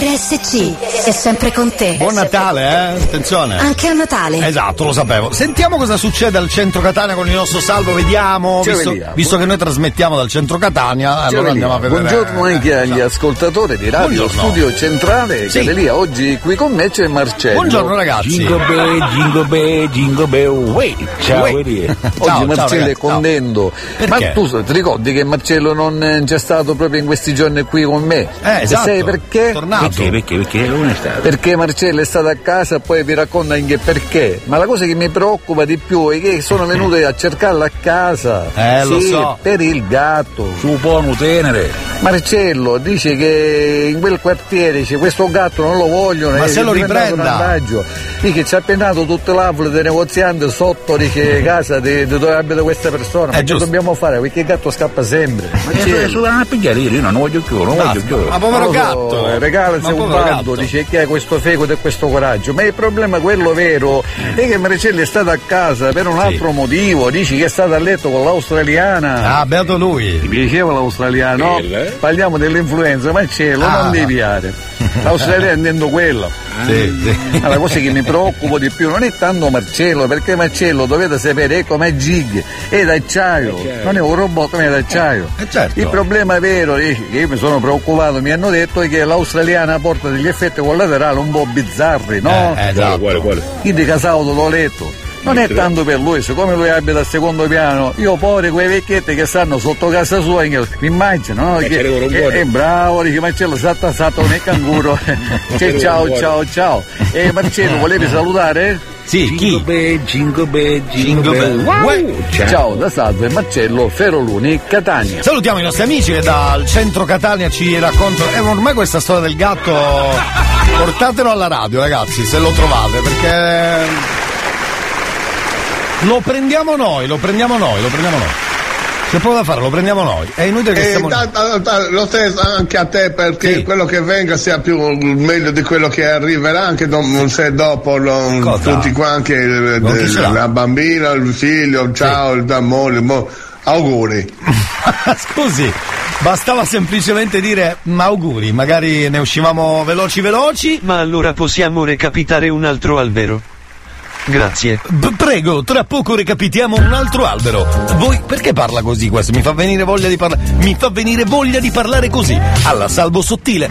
RSC è sempre con te. Buon Natale, eh? Attenzione. Anche a Natale. Esatto, lo sapevo. Sentiamo cosa succede al centro Catania con il nostro salvo, vediamo. Visto, visto che noi trasmettiamo dal centro Catania, allora andiamo a vedere. Buongiorno anche agli ascoltatori di Radio Buongiorno. Studio Centrale, Sì. lì oggi qui con me c'è Marcello. Buongiorno, ragazzi. Jingle bell, jingle bell, jingle bell, way. Ciao. Ciao, Oggi ciao, Marcello ragazzi, è contento. Perché? Ma tu ti ricordi che Marcello non eh, c'è stato proprio in questi giorni qui con me? Eh, E esatto. sai perché? Tornato. Perché? Perché? Perché lui è stato? Perché Marcello è stato a casa e poi vi racconta anche perché. Ma la cosa che mi preoccupa di più è che sono venuti a cercarla a casa. Eh, lo Sì, so. Per il gatto. Su buono tenere. Marcello dice che in quel quartiere c'è questo gatto non lo vogliono. Ma è se lo riprenda. Dice ci ha appenato tutte l'aule dei negozianti sotto dice, casa di, di dove abita questa persona. Ma che dobbiamo fare? Perché il gatto scappa sempre. Ma che su a pigliare io non voglio più, non voglio più. Ma povero lo gatto. eh, regalasi Ma un bando, gatto. Dice che hai questo fecodo e questo coraggio. Ma il problema quello vero è che Maricelli è stato a casa per un altro motivo. Dici che è stato a letto con l'australiana. Ah, beato lui. Mi piaceva l'australiana, no? Parliamo dell'influenza, Marcello, Ah. non deviare. L'australiana intendo quella. Sì, sì. Ma la cosa che mi preoccupa di più non è tanto Marcello, perché Marcello dovete sapere è come Gig, è d'acciaio, non è un robot, ma è d'acciaio. Eh, certo. Il problema vero, eh, che io mi sono preoccupato, mi hanno detto è che l'australiana porta degli effetti collaterali un po' bizzarri, no? Eh, esatto. Quale, quale? Quindi casauto l'ho letto. Non è tanto per lui, siccome lui abita al secondo piano, io poveri quei vecchietti che stanno sotto casa sua, mi immagino, no? Che, un è, bravo, dice Marcello, salta salta nel canguro. ce Cioè, ciao, un ciao, ciao. E Marcello, volevi salutare? Sì, chi? Jingle bell, jingle Jingle bell. bell. Wow. Uè. Ciao, da Salve Marcello Feroluni, Catania. Salutiamo i nostri amici che dal centro Catania ci raccontano. Eh, ormai questa storia del gatto. Portatelo alla radio, ragazzi, se lo trovate, perché. Lo prendiamo noi, lo prendiamo noi, lo prendiamo noi. C'è poco da fare, lo prendiamo noi. È inutile che E stiamo. da- da- da- lo stesso anche a te perché Sì. quello che venga sia più meglio di quello che arriverà anche do- se dopo lo- Cosa? tutti qua anche il- ce l'ha? la bambina, il figlio, ciao, il amore, mo- auguri. Scusi, bastava semplicemente dire ma auguri, magari ne uscivamo veloci veloci. Ma allora possiamo recapitare un altro albero. Grazie. B- prego, tra poco recapitiamo un altro albero. Voi perché parla così questo? Mi fa venire voglia di parlare. Mi fa venire voglia di parlare così. Alla salvo sottile.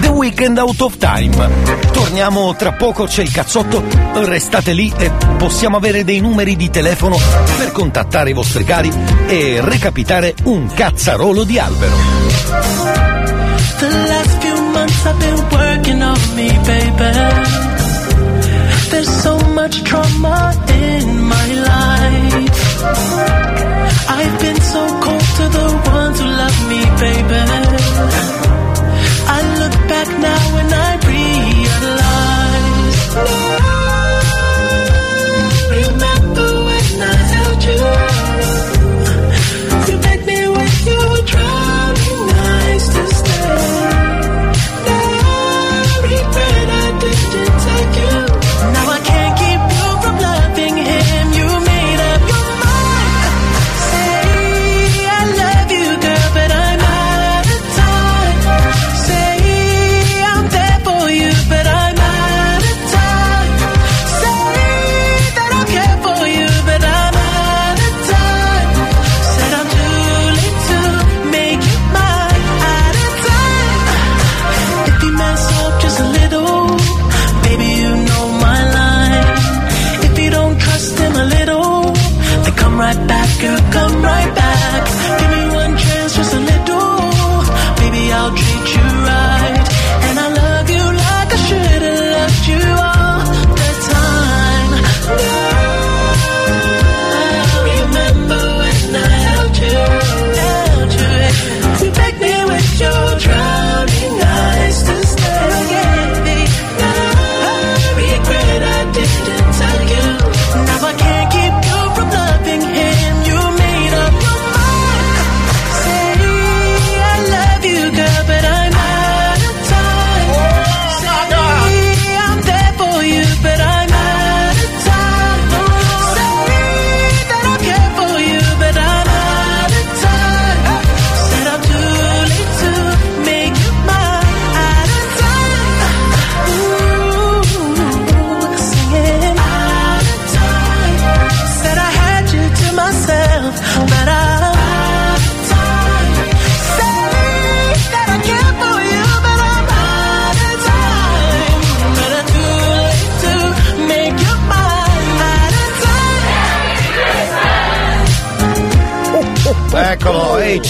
The Weekend Out of Time. Torniamo tra poco, c'è il cazzotto. Restate lì e possiamo avere dei numeri di telefono per contattare i vostri cari e recapitare un cazzarolo di albero. The last few months I've been working on me, baby. There's so come.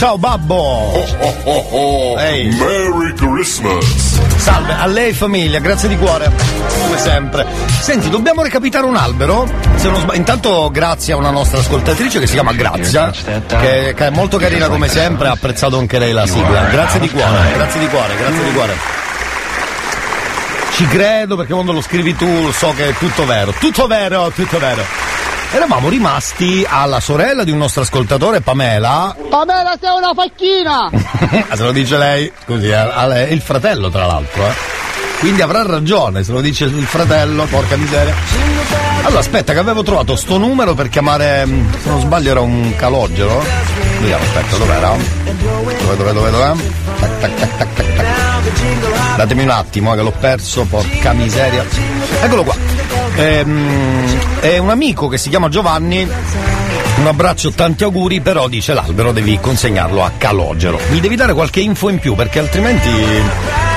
Ciao babbo! Ehi. Merry Christmas! Salve, a lei famiglia, grazie di cuore, come sempre. Senti, dobbiamo recapitare un albero? Se non sbaglio, intanto grazie a una nostra ascoltatrice che si chiama Grazia, che, che è molto carina come sempre, ha apprezzato anche lei la sigla. Grazie di cuore, grazie di cuore, grazie di cuore. Ci credo perché quando lo scrivi tu so che è tutto vero, tutto vero, tutto vero. Eravamo rimasti alla sorella di un nostro ascoltatore, Pamela, Pamela sei una facchina! se lo dice lei, scusi, eh, è il fratello tra l'altro, eh. Quindi avrà ragione, se lo dice il fratello, porca miseria. Allora aspetta che avevo trovato sto numero per chiamare, mm, se non sbaglio era un calogero. Vediamo, aspetta, dov'era? Dove, dove, dove, dove? Tac, tac, tac, tac, tac. Datemi un attimo eh, che l'ho perso, porca miseria. Eccolo qua. Ehm, è un amico che si chiama Giovanni. Un abbraccio, tanti auguri, però dice l'albero devi consegnarlo a Calogero. Mi devi dare qualche info in più perché altrimenti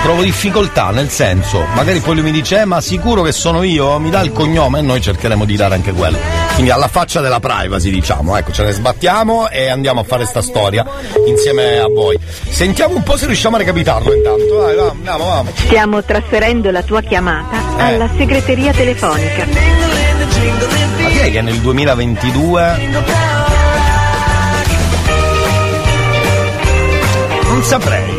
provo difficoltà, nel senso, magari poi lui mi dice, eh, ma sicuro che sono io, mi dà il cognome e noi cercheremo di dare anche quello. Quindi alla faccia della privacy, diciamo, ecco, ce ne sbattiamo e andiamo a fare sta storia insieme a voi. Sentiamo un po' se riusciamo a recapitarlo intanto. Vai, va, andiamo, vamo. Stiamo trasferendo la tua chiamata Eh. alla segreteria telefonica. Ma chi è che nel 2022 non saprei.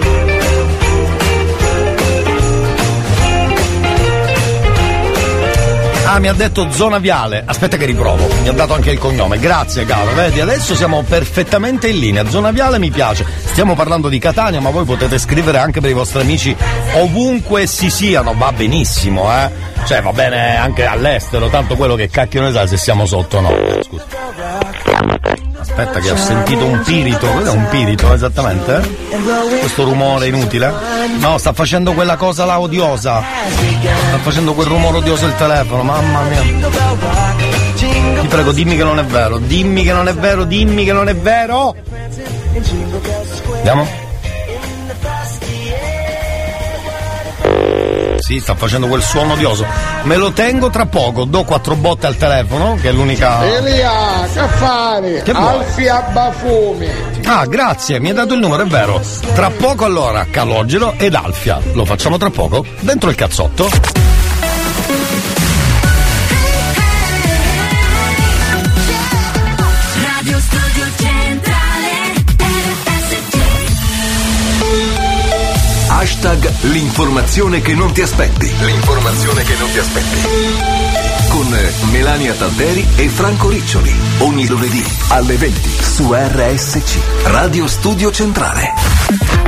Ah, mi ha detto zona viale. Aspetta che riprovo. Mi ha dato anche il cognome. Grazie, caro. Vedi, adesso siamo perfettamente in linea. Zona viale mi piace. Stiamo parlando di Catania, ma voi potete scrivere anche per i vostri amici ovunque si siano. Va benissimo, eh. Cioè, va bene anche all'estero, tanto quello che cacchio ne sa se siamo sotto o no. Scusa. Aspetta che ho sentito un pirito. Cos'è un pirito esattamente? Questo rumore inutile? No, sta facendo quella cosa là odiosa. Sta facendo quel rumore odioso il telefono, mamma mia. Ti prego, dimmi che non è vero, dimmi che non è vero, dimmi che non è vero. Andiamo? Sì, sta facendo quel suono odioso. Me lo tengo tra poco, do quattro botte al telefono, che è l'unica. Elia, che fare? Che vuoi? Alfi a bafumi. Ah, grazie, mi hai dato il numero, è vero. Tra poco allora, Calogero ed Alfia. Lo facciamo tra poco? Dentro il cazzotto? Hashtag l'informazione che non ti aspetti. L'informazione che non ti aspetti. Con Melania Talderi e Franco Riccioli. Ogni lunedì alle 20 su RSC. Radio Studio Centrale.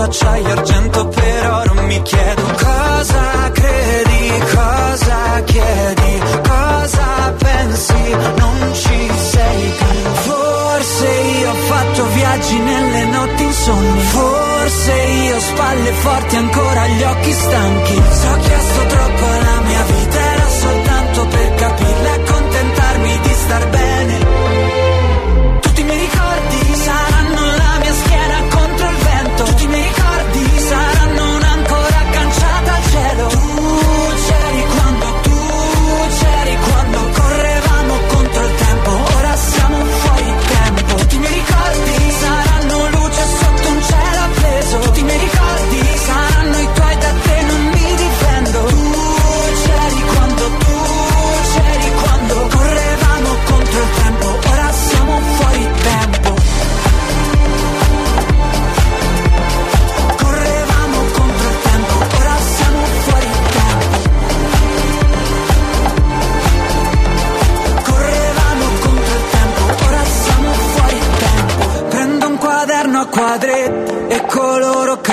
Spesso acciaio argento per oro? Mi chiedo cosa credi, cosa chiedi? Cosa pensi, non ci sei più. Forse io ho fatto viaggi nelle notti insonni. Forse io ho spalle forti ancora gli occhi stanchi. Se ho chiesto troppo alla mia vita era soltanto per capirla e accontentarmi di star bene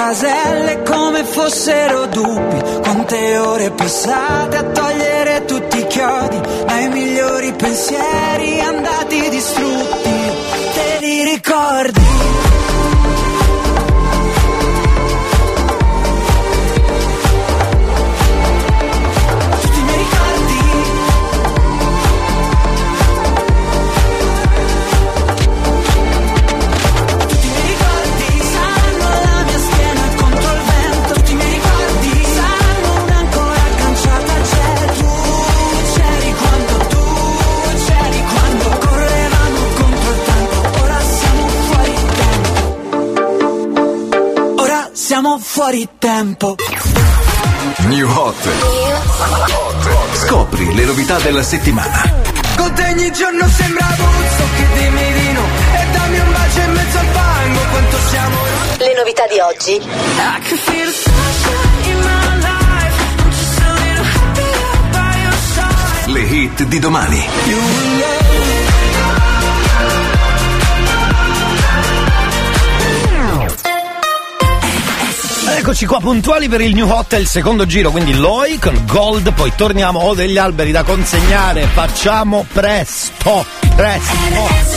caselle come fossero dubbi. Quante ore passate a togliere tutti i chiodi dai migliori pensieri andati distrutti. Te li ricordi? Fuori tempo New Hot. Scopri le novità della settimana. Con te ogni giorno sembra Buzzo che dimmi di no E dammi un bacio in mezzo al fango quanto siamo Le novità di oggi. I can feel the sunshine in my life I'm just a little happier by your side Le hit di domani. You Eccoci qua puntuali per il New Hot, il secondo giro, quindi Loi con Gold, poi torniamo, ho degli alberi da consegnare, facciamo presto, presto.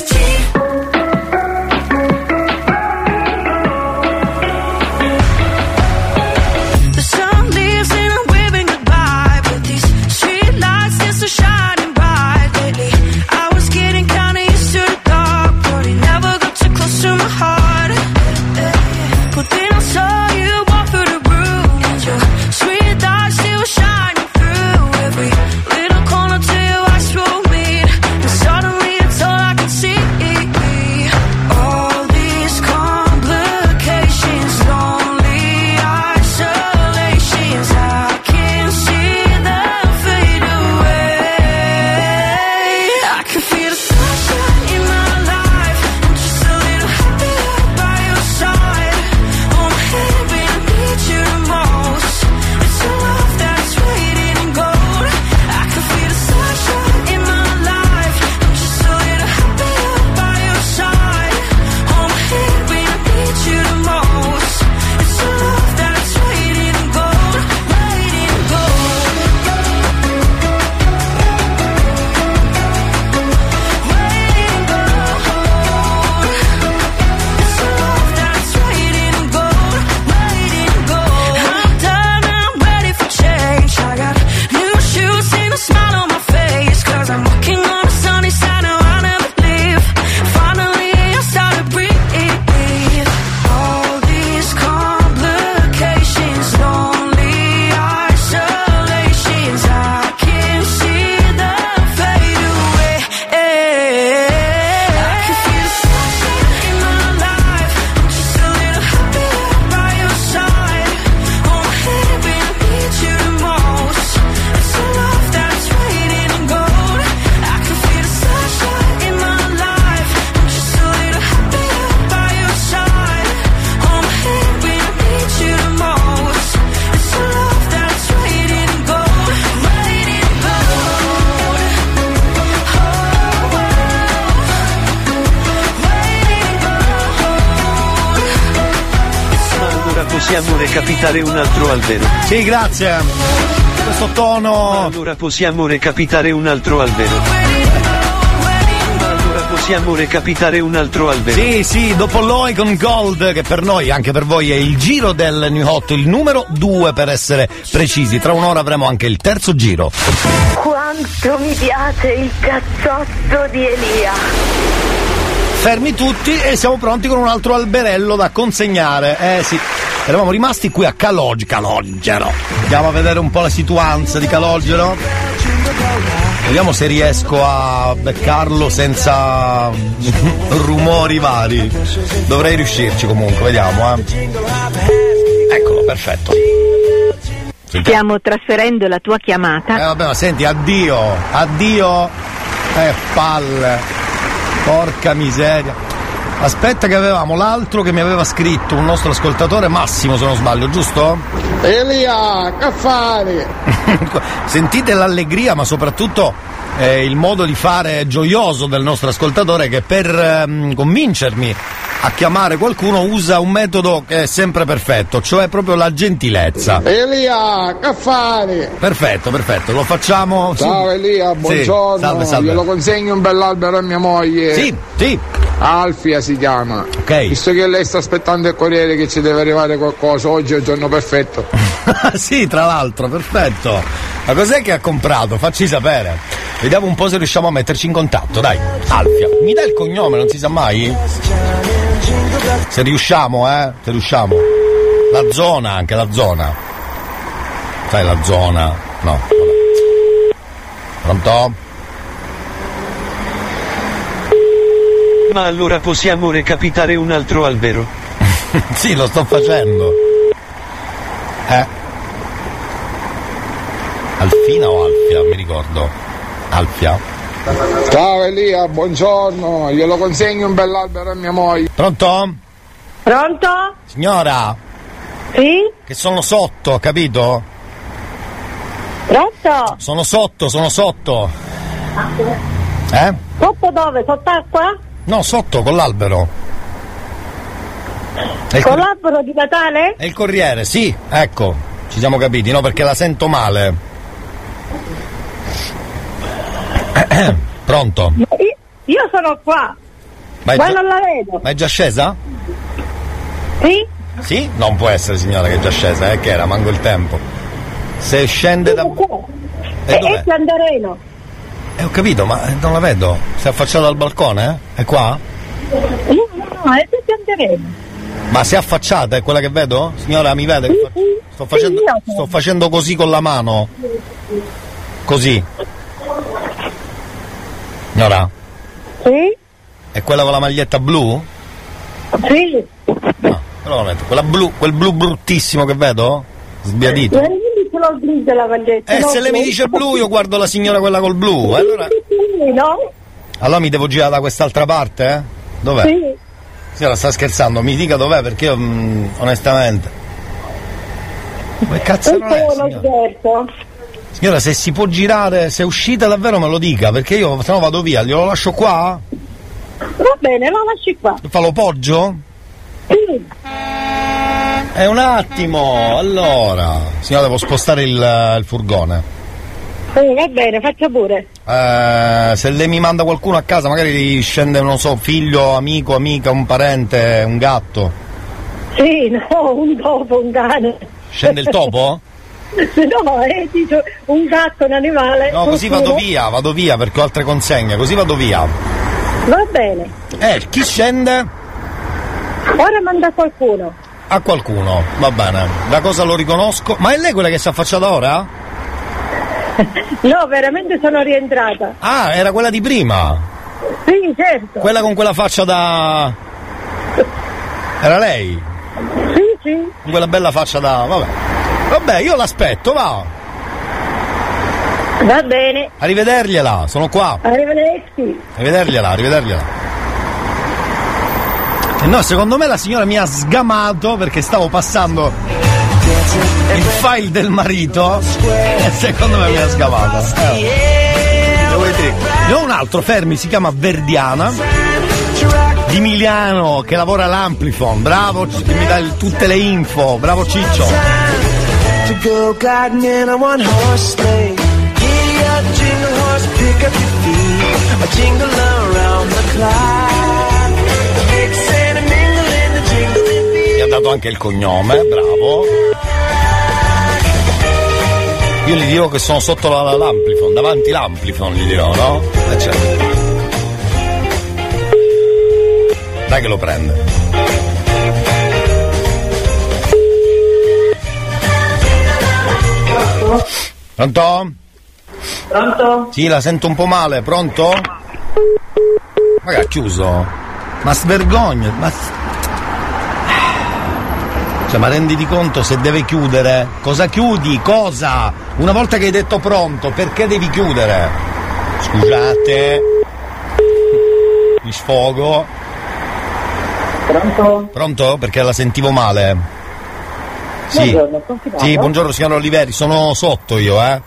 I can feel Sì, grazie. Questo tono. Allora possiamo recapitare un altro albero. Allora possiamo recapitare un altro albero. Sì, sì, dopo Loi con Gold, che per noi, anche per voi, è il giro del New Hot, il numero 2 per essere precisi. Tra un'ora avremo anche il terzo giro. Quanto mi piace il cazzotto di Elia. Fermi tutti e siamo pronti con un altro alberello da consegnare. Eh sì, eravamo rimasti qui a Calog- Calogero. Andiamo a vedere un po' la situanza di Calogero. Vediamo se riesco a beccarlo senza rumori vari. Dovrei riuscirci comunque, vediamo, eh. Eccolo, perfetto. Stiamo trasferendo la tua chiamata. Eh vabbè, ma senti, addio, addio. Eh, palle. Porca miseria. Aspetta che avevamo l'altro che mi aveva scritto, un nostro ascoltatore, Massimo se non sbaglio, giusto? Elia, che fai? Sentite l'allegria, ma soprattutto eh, il modo di fare gioioso del nostro ascoltatore che per ehm, convincermi a chiamare qualcuno usa un metodo che è sempre perfetto, cioè proprio la gentilezza. Elia, che fare? Perfetto, perfetto, lo facciamo. Ciao Sì. Elia, Sì, buongiorno. salve, salve. Glielo consegno un bell'albero a mia moglie. Sì, sì. Alfia si chiama. Ok. Visto che lei sta aspettando il corriere che ci deve arrivare qualcosa, oggi è il giorno perfetto. sì, tra l'altro, perfetto. Ma cos'è che ha comprato? Facci sapere. Vediamo un po' se riusciamo a metterci in contatto, dai. Alfia. Mi dai il cognome, non si sa mai? Se riusciamo, eh? Se riusciamo. La zona, anche la zona. Sai la zona? No. Pronto? Ma allora possiamo recapitare un altro albero. sì, lo sto facendo. Eh. Alfina o Alfia? Mi ricordo. Alfia. Ciao Elia, buongiorno. Glielo consegno un bell'albero a mia moglie. Pronto? Pronto? Signora? Sì? Che sono sotto, capito? Pronto? Sono sotto, sono sotto. Eh? Sotto dove? Sott'acqua? No, sotto con l'albero. È Con cor- l'albero di Natale? è il corriere, sì, ecco, ci siamo capiti, no? Perché la sento male. Pronto? Io, io sono qua. Ma è Ma già- non la vedo. Ma è già scesa? Sì? Sì? Non può essere signora che è già scesa, eh, che era, manco il tempo. Se scende da... E, dov'è? e Piandareno. Eh, ho capito, ma non la vedo. Si è affacciata al balcone? eh? È qua? No, no, è di Piandareno. Ma si è affacciata, è quella che vedo? Signora, mi vede? che fa- Sto facendo, sto facendo così con la mano. Così. Signora? Sì? È quella con la maglietta blu? Sì. Però lo metto. Quella blu, quel blu bruttissimo che vedo? Sbiadito. Non mi dice lo grigio la maglietta. Eh, no, se lei mi dice blu, io guardo la signora quella col blu. Allora, Sì, no? allora mi devo girare da quest'altra parte? eh? Dov'è? Sì. Signora, sta scherzando, mi dica dov'è perché io, mm, onestamente. Ma che cazzo non è, signora? Signora, se si può girare, se è uscita davvero me lo dica, perché io se no vado via, glielo lascio qua? Va bene, lo lasci qua. Fa lo poggio? È un attimo, allora. Signora, devo spostare il, il furgone. Sì, va bene, faccia pure. Eh, se lei mi manda qualcuno a casa, magari scende, non so, figlio, amico, amica, un parente, un gatto. Sì, no, un topo, un cane. Scende il topo? No, è dice, un gatto, un animale. No, così vado via, vado via perché ho altre consegne, così vado via. Va bene. Eh, chi scende? Ora manda qualcuno. A qualcuno, va bene. Da cosa lo riconosco? Ma è lei quella che si è affacciata ora? No, veramente sono rientrata. Ah, era quella di prima. Sì, certo. Quella con quella faccia da. Era lei? Sì, sì. Con quella bella faccia da. Vabbè. Vabbè, io l'aspetto, va. Va bene. Arrivedergliela, sono qua. Arrivederci. Arrivedergliela, arrivedergliela. No, secondo me la signora mi ha sgamato perché stavo passando il file del marito e secondo me mi ha sgamato. Eh. Ne ho un altro, fermi, si chiama Verdiana di Miliano che lavora all'Amplifon. Bravo, che mi dà tutte le info. Bravo Ciccio. to go gliding in dato anche il cognome, bravo. Io gli dirò che sono sotto la- l'Amplifon, davanti l'Amplifon gli dirò, no? Eh certo. Dai che lo prende. Pronto? Pronto? Sì, la sento un po' male, pronto? Ha chiuso? Ma svergogna, ma... Cioè, ma renditi conto se deve chiudere? Cosa chiudi? Cosa? Una volta che hai detto pronto, perché devi chiudere? Scusate. Mi sfogo. Pronto? Pronto? Perché la sentivo male. Sì. Buongiorno? Sì, buongiorno signor Oliveri, sono sotto io, eh.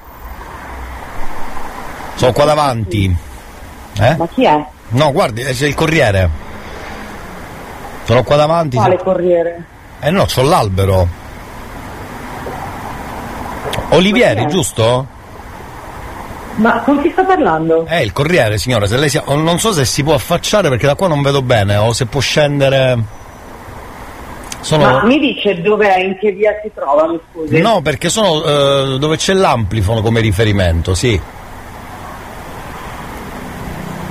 Sono qua davanti. Eh? Ma chi è? No, guardi, c'è il corriere. Sono qua davanti. Quale corriere? Eh no, c'ho l'albero. Olivieri, giusto? Ma con chi sta parlando? È il corriere, signora, se lei si... o non so se si può affacciare perché da qua non vedo bene, o se può scendere. Sono. Ma mi dice dov'è, in che via si trova, mi scusi? No, perché sono eh, dove c'è l'amplifono come riferimento, sì.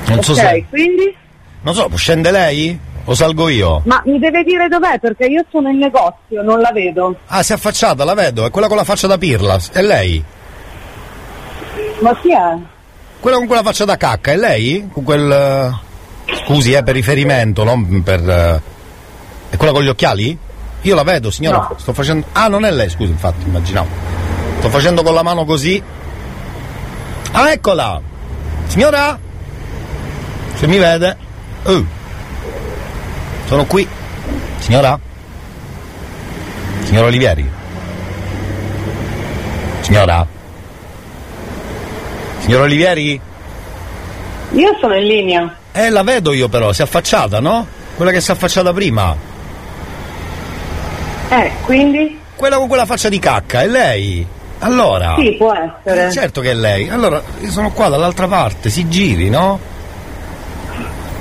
Non so ok, se. quindi? Non so, scende lei? O salgo io? Ma mi deve dire dov'è perché io sono in negozio, non la vedo. Ah, si è affacciata, la vedo, è quella con la faccia da pirla, è lei? Ma chi è? Quella con quella faccia da cacca, è lei? Con quel. eh, Scusi, è per riferimento, non per. eh, È quella con gli occhiali? Io la vedo, signora. No. Sto facendo. Ah, non è lei, scusi, infatti, immaginavo. Sto facendo con la mano così. Ah, eccola! Signora? Se mi vede. Oh. Sono qui. Signora? Signora Olivieri? Signora? Signora Olivieri? Io sono in linea. Eh, la vedo io però, si è affacciata, no? Quella che si è affacciata prima. Eh, quindi? Quella con quella faccia di cacca, è lei? Allora. Sì, può essere. Eh, certo che è lei. Allora, io sono qua dall'altra parte, si giri, no?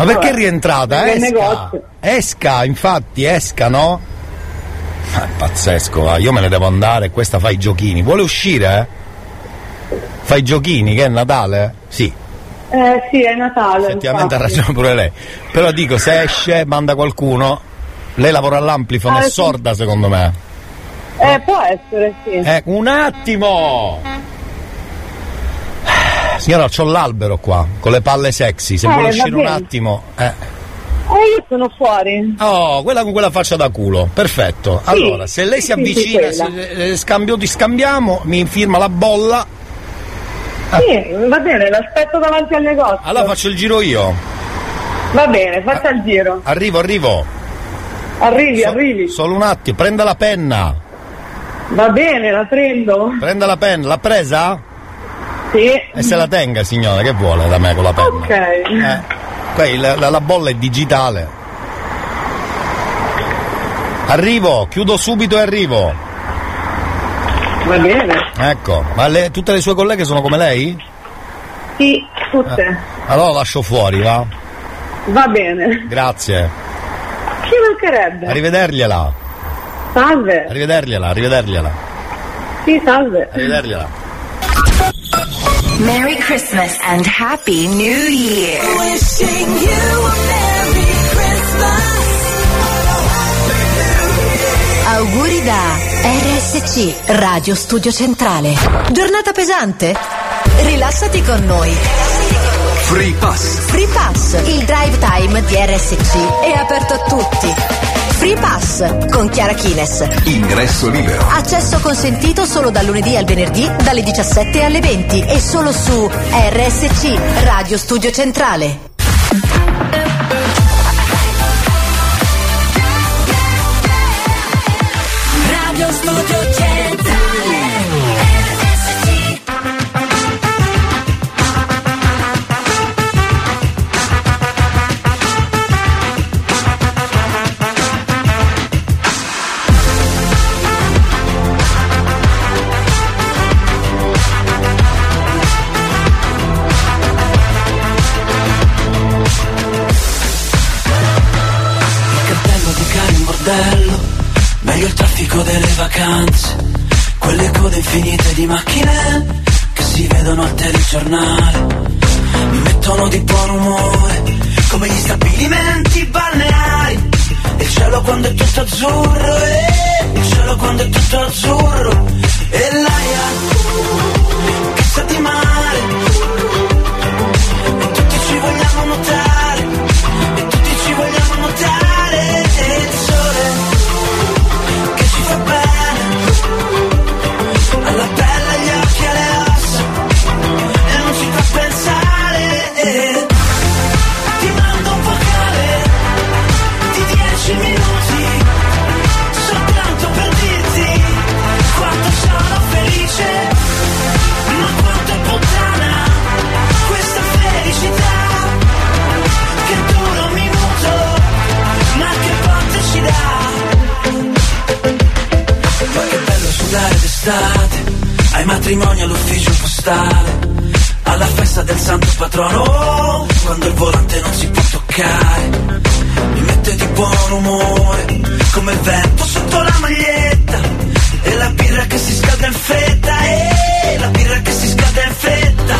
Ma perché è rientrata? Esca! Esca, infatti, esca, no? Ma è pazzesco, va. io me ne devo andare, questa fa i giochini. Vuole uscire? eh? Fa i giochini, che è Natale? Sì, Eh sì, è Natale. effettivamente ha ragione pure lei. Però dico, se esce, manda qualcuno. Lei lavora all'amplifono, Ah, è sì. sorda secondo me. Eh, può essere, sì. Eh, un attimo! Signora, c'ho l'albero qua, con le palle sexy. Se Eh, vuole uscire un attimo. Eh. Eh, io sono fuori. Oh, quella con quella faccia da culo. Perfetto. Allora, se lei si sì, sì, avvicina, quella. se, scambio, ti scambiamo, mi firma la bolla. Sì, va bene, l'aspetto davanti al negozio. Allora faccio il giro io. Va bene, faccia il giro. Arrivo, arrivo. Arrivi, So- arrivi. Solo un attimo, prenda la penna. Va bene, la prendo. Prenda la penna. L'ha presa? Sì. E se la tenga, signora, che vuole da me con la penna? Ok. Eh, Poi la, la- la bolla è digitale. Arrivo, chiudo subito e arrivo. Va bene. Ecco, ma le- tutte le sue colleghe sono come lei? Sì, tutte. Eh. Allora lascio fuori, va? Va bene. Grazie. Ci mancherebbe. Arrivedergliela. Salve. Arrivedergliela, arrivedergliela. Sì, salve. Arrivedergliela. Merry Christmas and Happy New Year. Wishing you a Merry Christmas. Auguri da RSC, Radio Studio Centrale. Giornata pesante? Rilassati con noi. Free Pass. Free Pass, il drive time di RSC è aperto a tutti. Free Pass con Chiara Kines. Ingresso libero. Accesso consentito solo dal lunedì al venerdì dalle 17 alle 20 e solo su RSC, Radio Studio Centrale. Il traffico delle vacanze, quelle code infinite di macchine che si vedono al telegiornale, mi mettono di buon umore, come gli stabilimenti balneari, il cielo quando è tutto azzurro, eh, il cielo quando è tutto azzurro, e l'aria che sa di mare, e tutti ci vogliamo nuotare, matrimonio all'ufficio postale, alla festa del santo patrono, quando il volante non si può toccare, mi mette di buon umore, come il vento sotto la maglietta, e la birra che si scalda in fretta, e la birra che si scalda in fretta,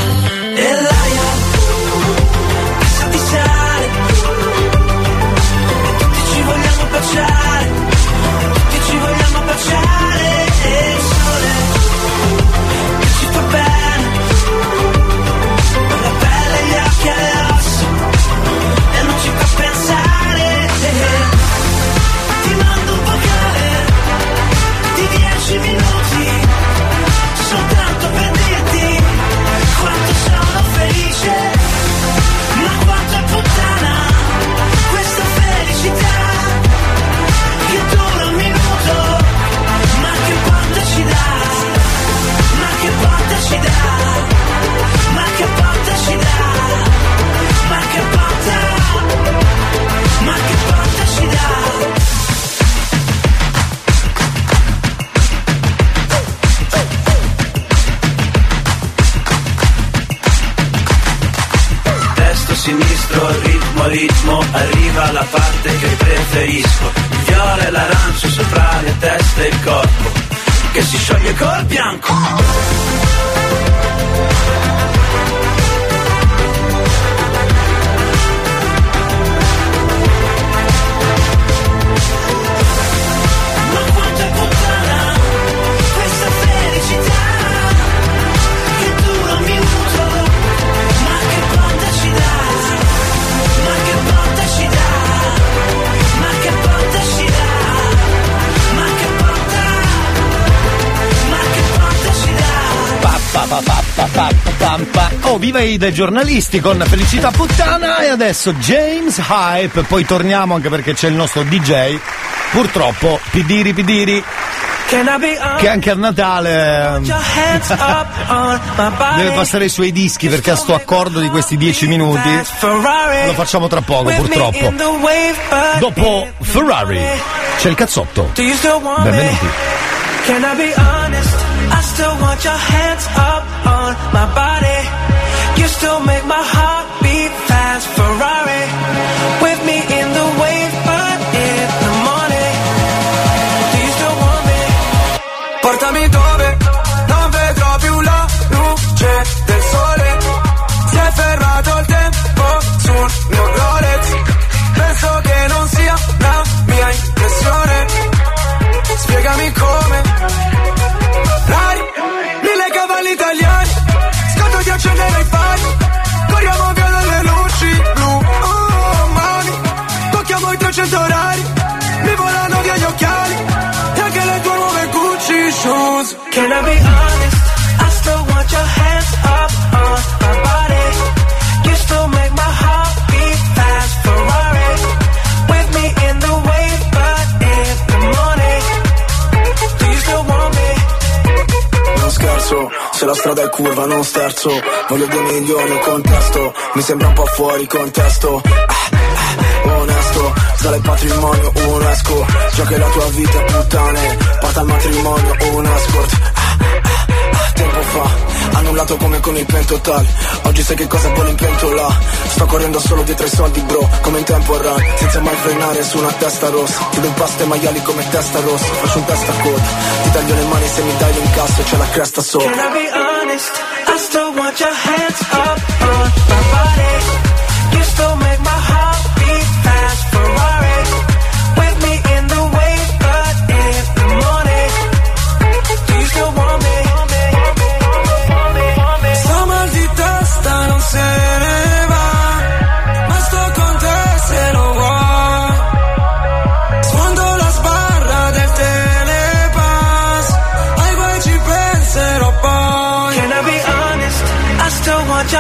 Oh, viva i dei giornalisti con Felicità Puttana e adesso James Hype, poi torniamo anche perché c'è il nostro DJ, purtroppo Pidiri Pidiri, che anche a Natale your hands up on my body. deve passare i suoi dischi perché a sto accordo di questi 10 minuti lo facciamo tra poco purtroppo. Dopo Ferrari c'è il cazzotto. Do you still want Benvenuti. You still make my heart la strada è curva non sterzo. Voglio due milioni, contesto. Mi sembra un po' fuori contesto. Ah, ah, Onesto, sale il patrimonio, un esco Già che la tua vita puttane. Porta al matrimonio, un escort Ah, ah, ah, Tempo fa, annullato come con il pentotal Oggi sai che cosa vuole in pentola. Sto correndo solo dietro ai soldi bro Come in tempo run, senza mai frenare su una testa rossa. Chiudo in pasta e maiali come testa rossa. Faccio un testa a coda Ti taglio le mani se mi dai l'incasso c'è la cresta sopra. I honest? I still want your hands up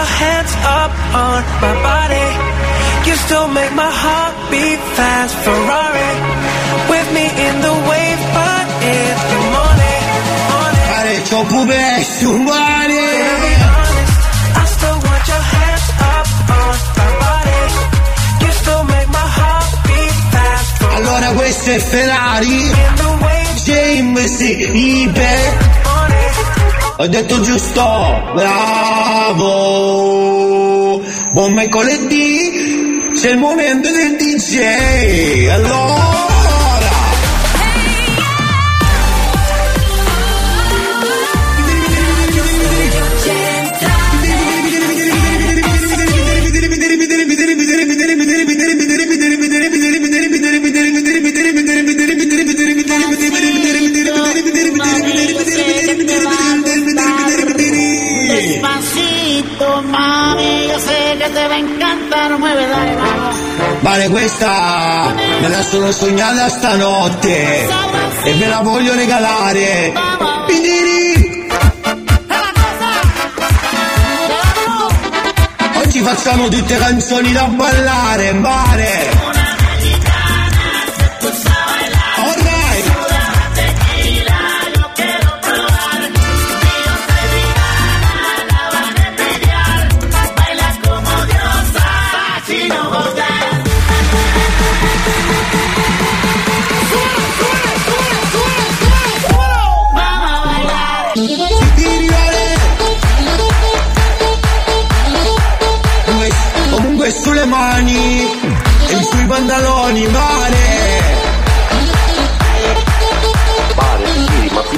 your hands up on my body. You still make my heart beat fast. Ferrari with me in the wave, but in the morning. Parecchio pupetti umani. I still want your hands up on my body. You still make my heart beat fast. Allora questo è Ferrari. In the wave, James Ibe. Ho detto giusto, bravo. Buon mercoledì, c'è il momento del DJ. Allora. Stanotte e ve la voglio regalare. Pidiri! Oggi facciamo tutte canzoni da ballare, mare!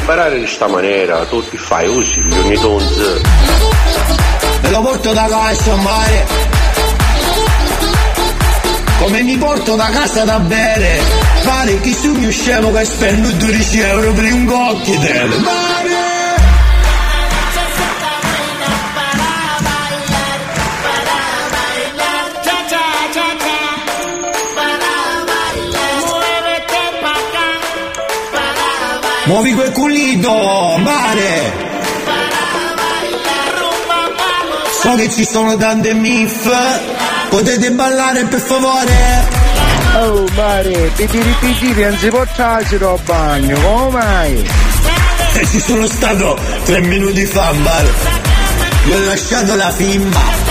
Sì, ma più parare di sta maniera, tu ti fai usi, gli ogni tonz. Me lo porto da casa, mare! Come mi porto da casa da bere? Mare, chi su mi scemo che spendo 12 euro per un cocktail? Muovi quel mare! rumba, vamos. So che ci sono tante miff, potete ballare per favore? Oh mare, pitiri pitiri, non si può trarsi al bagno, come mai? E ci sono stato tre minuti fa, mare! Gli ho lasciato la fimma!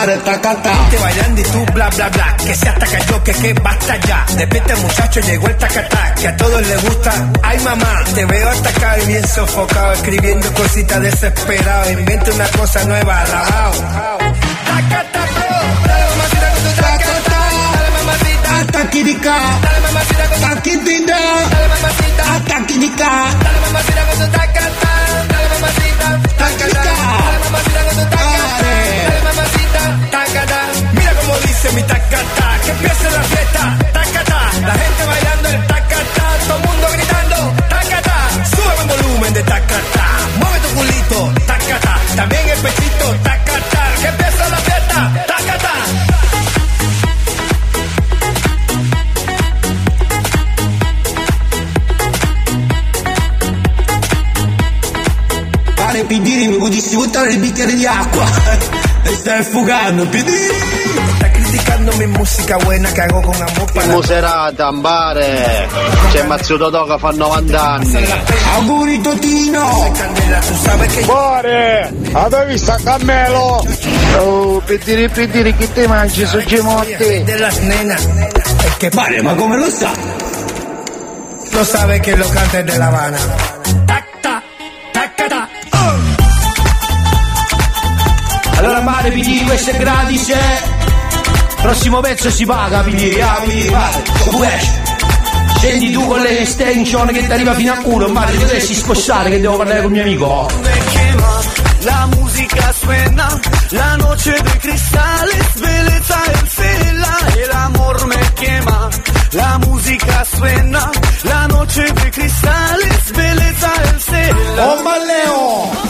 Mare, attacca Te bailando y tú bla bla bla, que se ataca yo, que que basta ya. Despierta muchacho, llegó el tacatá, que a todos les gusta. Ay mamá, te veo atacado y bien sofocado, escribiendo cositas desesperado. Inventa una cosa nueva, alabao. Tacatá, dale mamacita con tu tacatá, dale mamacita, di ca, dale mamacita con tu da, dale mamacita, di ca, dale mamacita con tu tacatá, dale mamacita, tacatá, dale mamacita con tu tacatá, dale mamacita, tacatá. Mira como dice mi tacatá, que empiece la fiesta, tacatá, la gente bailando el tacatá, todo el mundo gritando, tacatá, sube el volumen de tacatá, mueve tu culito, tacatá, también el pechito, tacatá, que empiece la fiesta, tacatá. Pare Pidiri mi potessi buttare il bicchiere di acqua. E stai affogando, Pidiri. Está criticando mi música buena que hago con amor para Muserata, ambare, c'è Mazzio Totò che fa 90 anni. Auguri Totino. Cuore, avevi visto a Cammelo? Oh, pitiri pitiri, chi ti mangi su Gimotti? de las nenas. Es que Mare, ma come lo sa? no sabe que lo canta de La Habana. Allora mare Pidiri, questo è gratis, eh. Prossimo pezzo si paga, Pidiri, ah, vai, tu esci. Scendi tu con le extension che ti arriva fino a culo, mare, ti dovresti spostare che devo parlare con mio amico. La música suena, la noche de cristales, belleza en cela, el amor me quema. La música suena, la noche de cristales, belleza en cela. Oh Malleo!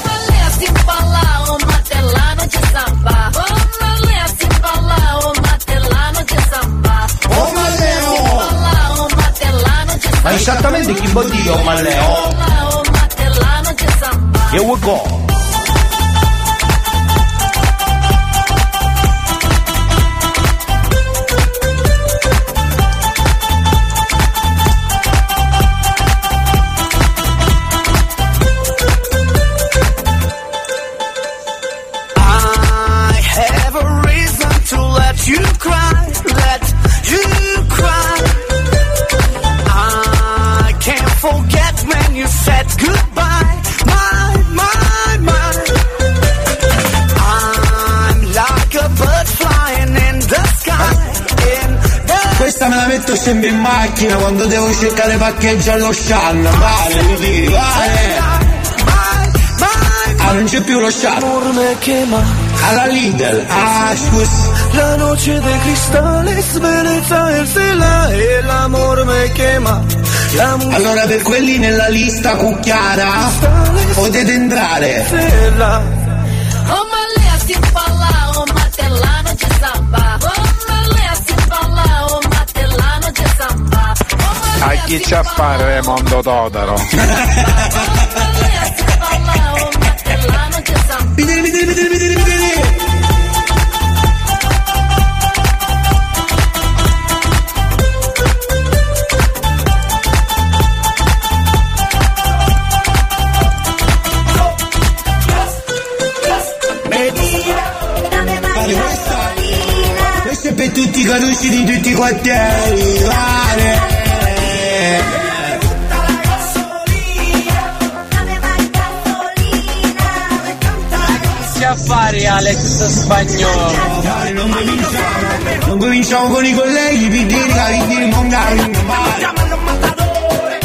Esattamente chi vuol dire, oh Malleo? samba. O matelano de samba. Here we go. Sto sempre in macchina quando devo cercare parcheggio allo Shan. Vale, così, vale. Ah, non c'è più lo Shan. Alla Lidl. Ah, scusa. La noche de cristales, bellezza el cela e l'amor me musica Allora per quelli nella lista cucchiara potete entrare. Vedere, vedere, vedere. Vale, questa, questa è per tutti i carucci di tutti i quartieri, vale. Alex Spagnolo? Dai, non cominciamo, non cominciamo con i colleghi, Pidirica, Pidiri, Mongari, llaman los matadores.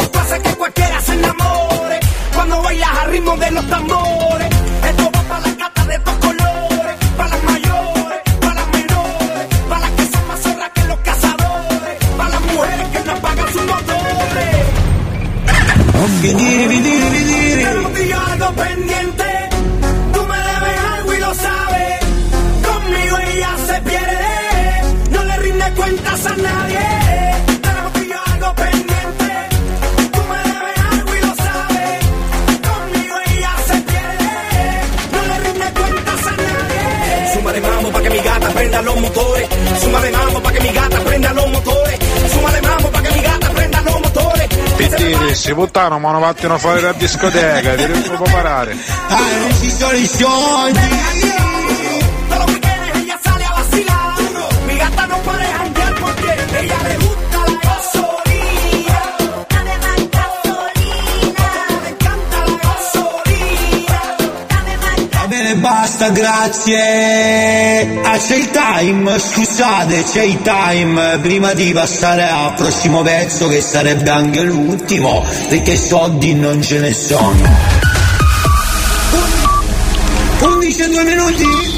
Esto hace que cualquiera se enamore. Cuando bailas al ritmo de los tambores. Esto va para las gatas de dos colores. Para las mayores, para las menores. Para las que son más zorras que los cazadores. Para las mujeres que no pagan sus motores. Pittini, si puttano, ma non vattano fuori da discoteca, ti devo preparare. Ah. Basta, grazie. Ah, c'è il time, scusate, c'è il time. Prima di passare al prossimo pezzo, che sarebbe anche l'ultimo, perché soldi non ce ne sono. 11 e 2 minuti.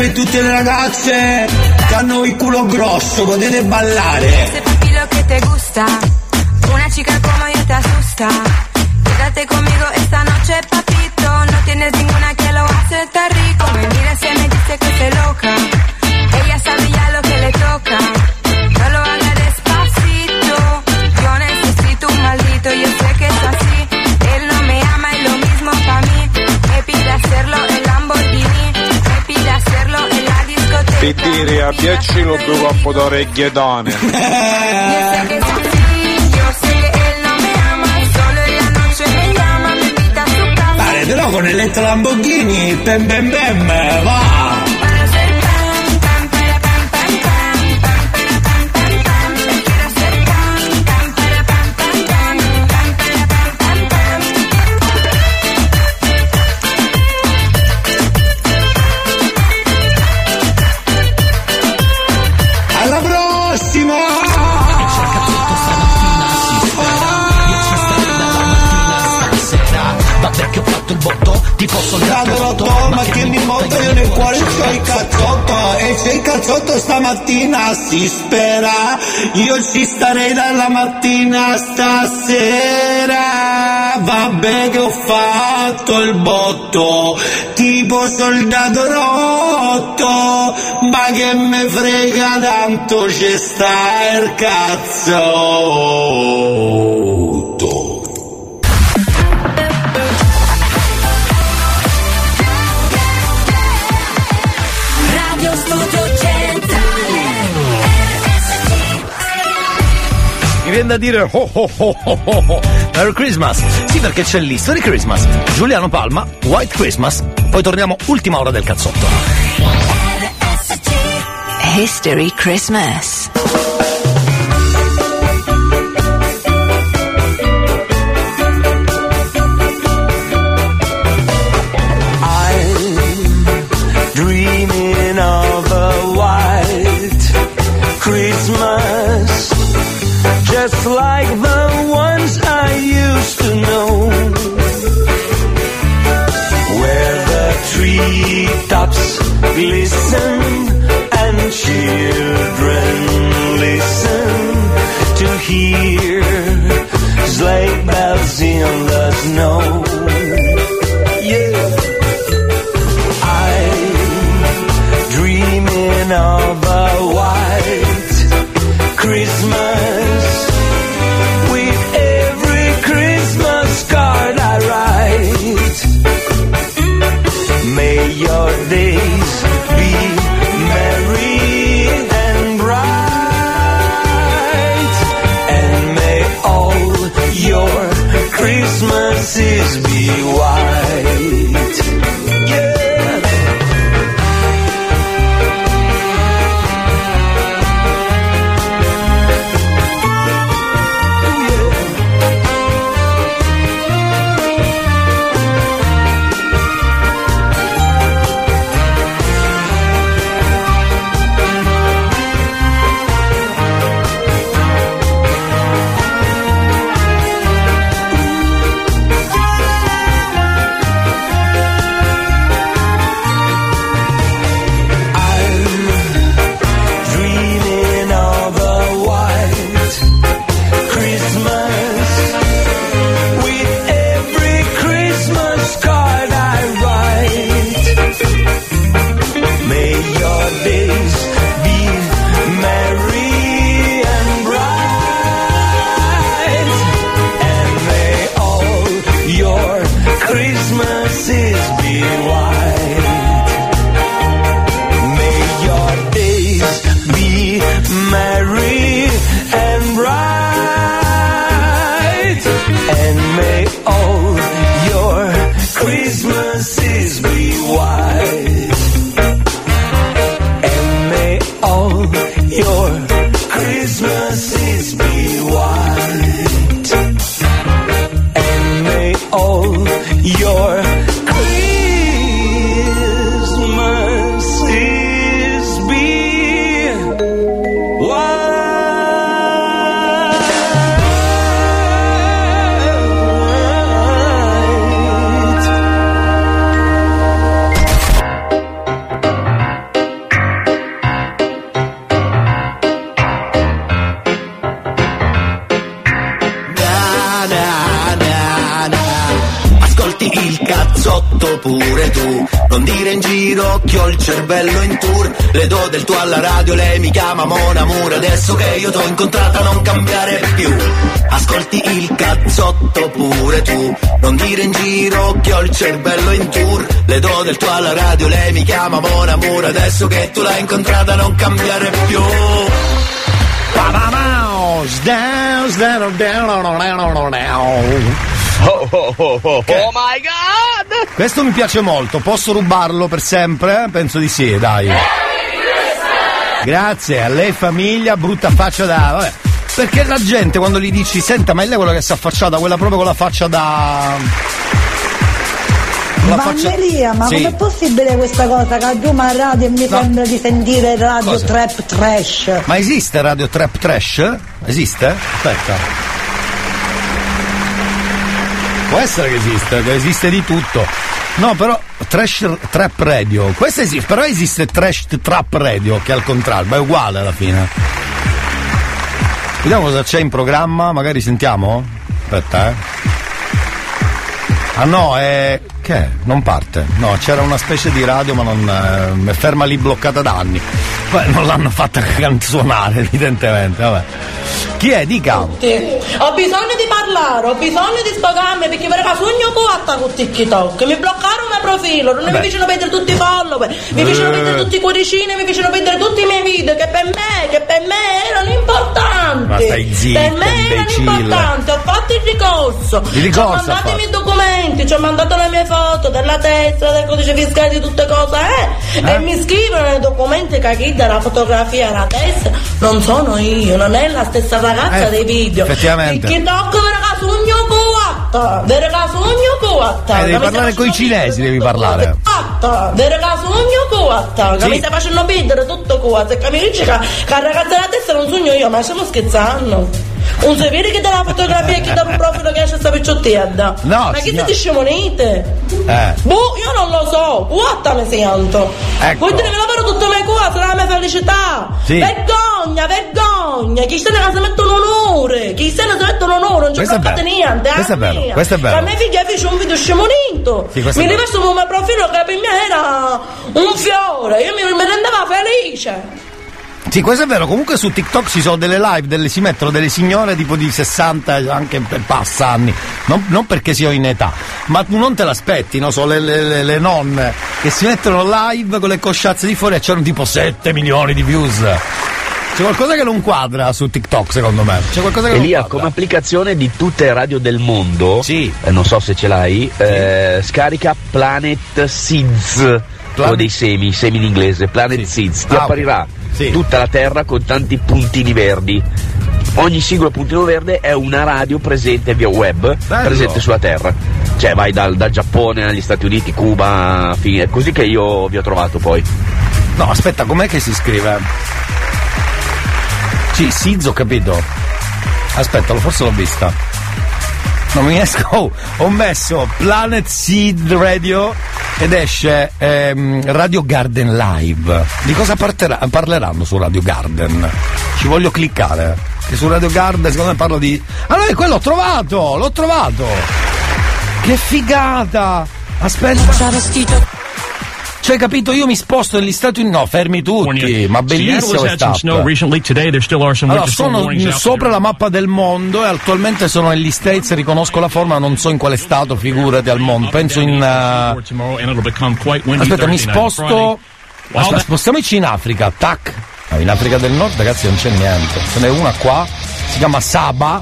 Per tutte le ragazze che hanno il culo grosso, potete ballare. Ese papi lo que te gusta, una chica como yo te asusta. Quédate conmigo esta noche, papito, no tienes ninguna que lo hace tan rico. Me mira y me dice que se loca, me invita a su casa. Vale, però con eletto Lamborghini, bem bem bem, va. Io nel cuore c'ho il cazzotto E se il cazzotto stamattina si spera Io ci starei dalla mattina stasera. Vabbè che ho fatto il botto Tipo soldato rotto Ma che me frega tanto c'è sta il cazzotto viene da dire oh oh oh oh oh oh. Merry Christmas! Sì, perché c'è l'History Christmas, Giuliano Palma, White Christmas, poi torniamo ultima ora del cazzotto. History Christmas. like the ones I used to know. Where the treetops glisten and children listen to hear sleigh bells in the snow. Yeah. I'm dreaming of a white Christmas days be merry and bright, and may all your Christmases be white. Cervello in tour. Le do del tuo alla radio, lei mi chiama Mona Mura Adesso che io t'ho incontrata non cambiare più. Ascolti il cazzotto pure tu. Non dire in giro che ho il cervello in tour. Le do del tuo alla radio, lei mi chiama Mona Mura Adesso che tu l'hai incontrata non cambiare più. Oh, my god! Questo mi piace molto, posso rubarlo per sempre? Penso di sì, dai. Grazie, a lei famiglia, brutta faccia da. Vabbè. Perché la gente quando gli dici, senta, ma è lei quella che si è affacciata, quella proprio con la faccia da. la faccia- Vanneria, ma Sì. com'è possibile questa cosa? Che a Giuma Radio e mi sembra di sentire radio Cosa? trap trash. Ma esiste Radio Trap Trash? Esiste? Aspetta. Può essere che esiste, che esiste di tutto. No, però Trash Trap Radio. Questo esiste, però esiste Trash Trap Radio, che è al contrario, ma è uguale alla fine. Vediamo cosa c'è in programma, magari sentiamo? Aspetta, eh. Ah no, è. Che è? Non parte. No, c'era una specie di radio, ma non. eh, è ferma lì bloccata da anni. Beh, non l'hanno fatta canzonare, evidentemente, vabbè. Chi è? Dica. Ho bisogno di parlare, ho bisogno di sfogarmi perché per sogno coatta con TikTok. Mi bloccarono il profilo, non mi Vabbè. fecero perdere tutti i follower, mi fecero Eh. perdere tutti i cuoricini, mi fecero perdere tutti i miei video che per me, che per me erano importanti. Ma stai zitta, per me erano imbecille. importanti, ho fatto il ricorso. Il ricorso ho mandato i miei documenti, ci ho mandato le mie foto della testa, del codice fiscale, di tutte cose, eh? Eh? E mi scrivono nei documenti che chi della fotografia la testa non sono io, non è la stessa ragazza Eh, dei video. effettivamente. TikTok per sogno coatta, per sogno coatta. Eh, devi parlare con i cinesi, devi parlare. Coatta, per sogno coatta, che mi stai facendo perdere tutto coatta, e che, che la ragazza della testa non sogno io, ma stiamo scherzando. Un si vede che dà la fotografia e che dà un profilo che esce sta picciottetta? No, Ma che siete scemonite? Eh. Boh, io non lo so, guarda mi sento. Ecco. Vuol dire che lavoro tutte le cose, sarà la mia felicità. Sì. Vergogna, vergogna. Chi se ne si mettono onore. Chi se ne si mettono onore, non ci Questo è fate vero. niente. eh, Questo è vero, mia. questo è vero. La mia figlia fece un video scemonito. Sì, mi riverso come profilo che per me era un fiore. Io mi, mi rendeva felice. Sì, questo è vero. Comunque su TikTok ci sono delle live, delle, si mettono delle signore tipo di 60, anche per passa anni. Non, non perché sia in età, ma tu non te l'aspetti, no? Sono le, le- le- nonne che si mettono live con le cosciazze di fuori e c'erano tipo 7 milioni di views. C'è qualcosa che non quadra su TikTok, secondo me. C'è qualcosa che Elia, non quadra. come applicazione di tutte le radio del mondo, Sì. eh, non so se ce l'hai, eh, scarica Planet Seeds, quello dei semi, semi in inglese, Planet Seeds, ti Ah, apparirà Sì. tutta la Terra con tanti puntini verdi. Ogni singolo puntino verde è una radio presente via web, Bello. presente sulla Terra. Cioè vai dal, dal Giappone agli Stati Uniti, Cuba, fine. Così che io vi ho trovato poi. No, aspetta, com'è che si scrive? Sì, Sizz ho capito. Aspetta, forse l'ho vista. Non mi esco. Oh, ho messo Planet Seed Radio ed esce ehm, Radio Garden Live. Di cosa parterà- parleranno su Radio Garden? Ci voglio cliccare. Che su Radio Garden secondo me parlo di. Ah no, è quello, l'ho trovato! L'ho trovato! Che figata! Aspetta. Cioè, capito, io mi sposto negli Stati Uniti. No, fermi tutti, ma bellissimo some Allora, sono sopra la mappa del mondo e attualmente sono negli States, riconosco la forma, non so in quale stato, figurati al mondo. Penso in. windy Aspetta, mi sposto. Aspetta, spostiamoci in Africa, tac. No, in Africa del Nord, ragazzi, non c'è niente. Ce n'è una qua, si chiama Saba.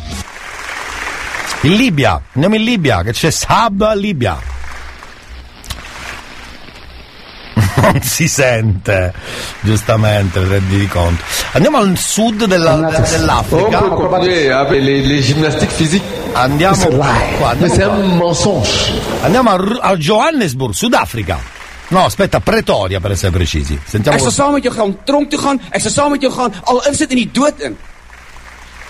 In Libia, andiamo in Libia, che c'è Saba Libia. Non si sente, giustamente, rendi conto. Andiamo al sud della- de- dell'Africa. Avec les, les gymnastiques physiques. Andiamo qua, andiamo qua. Andiamo a, a Johannesburg, Sudafrica. No, aspetta, Pretoria per essere precisi. Sentiamo Ek sal saam met jou gaan tronk toe gaan. Ek sal saam met jou gaan al insit in die dood in.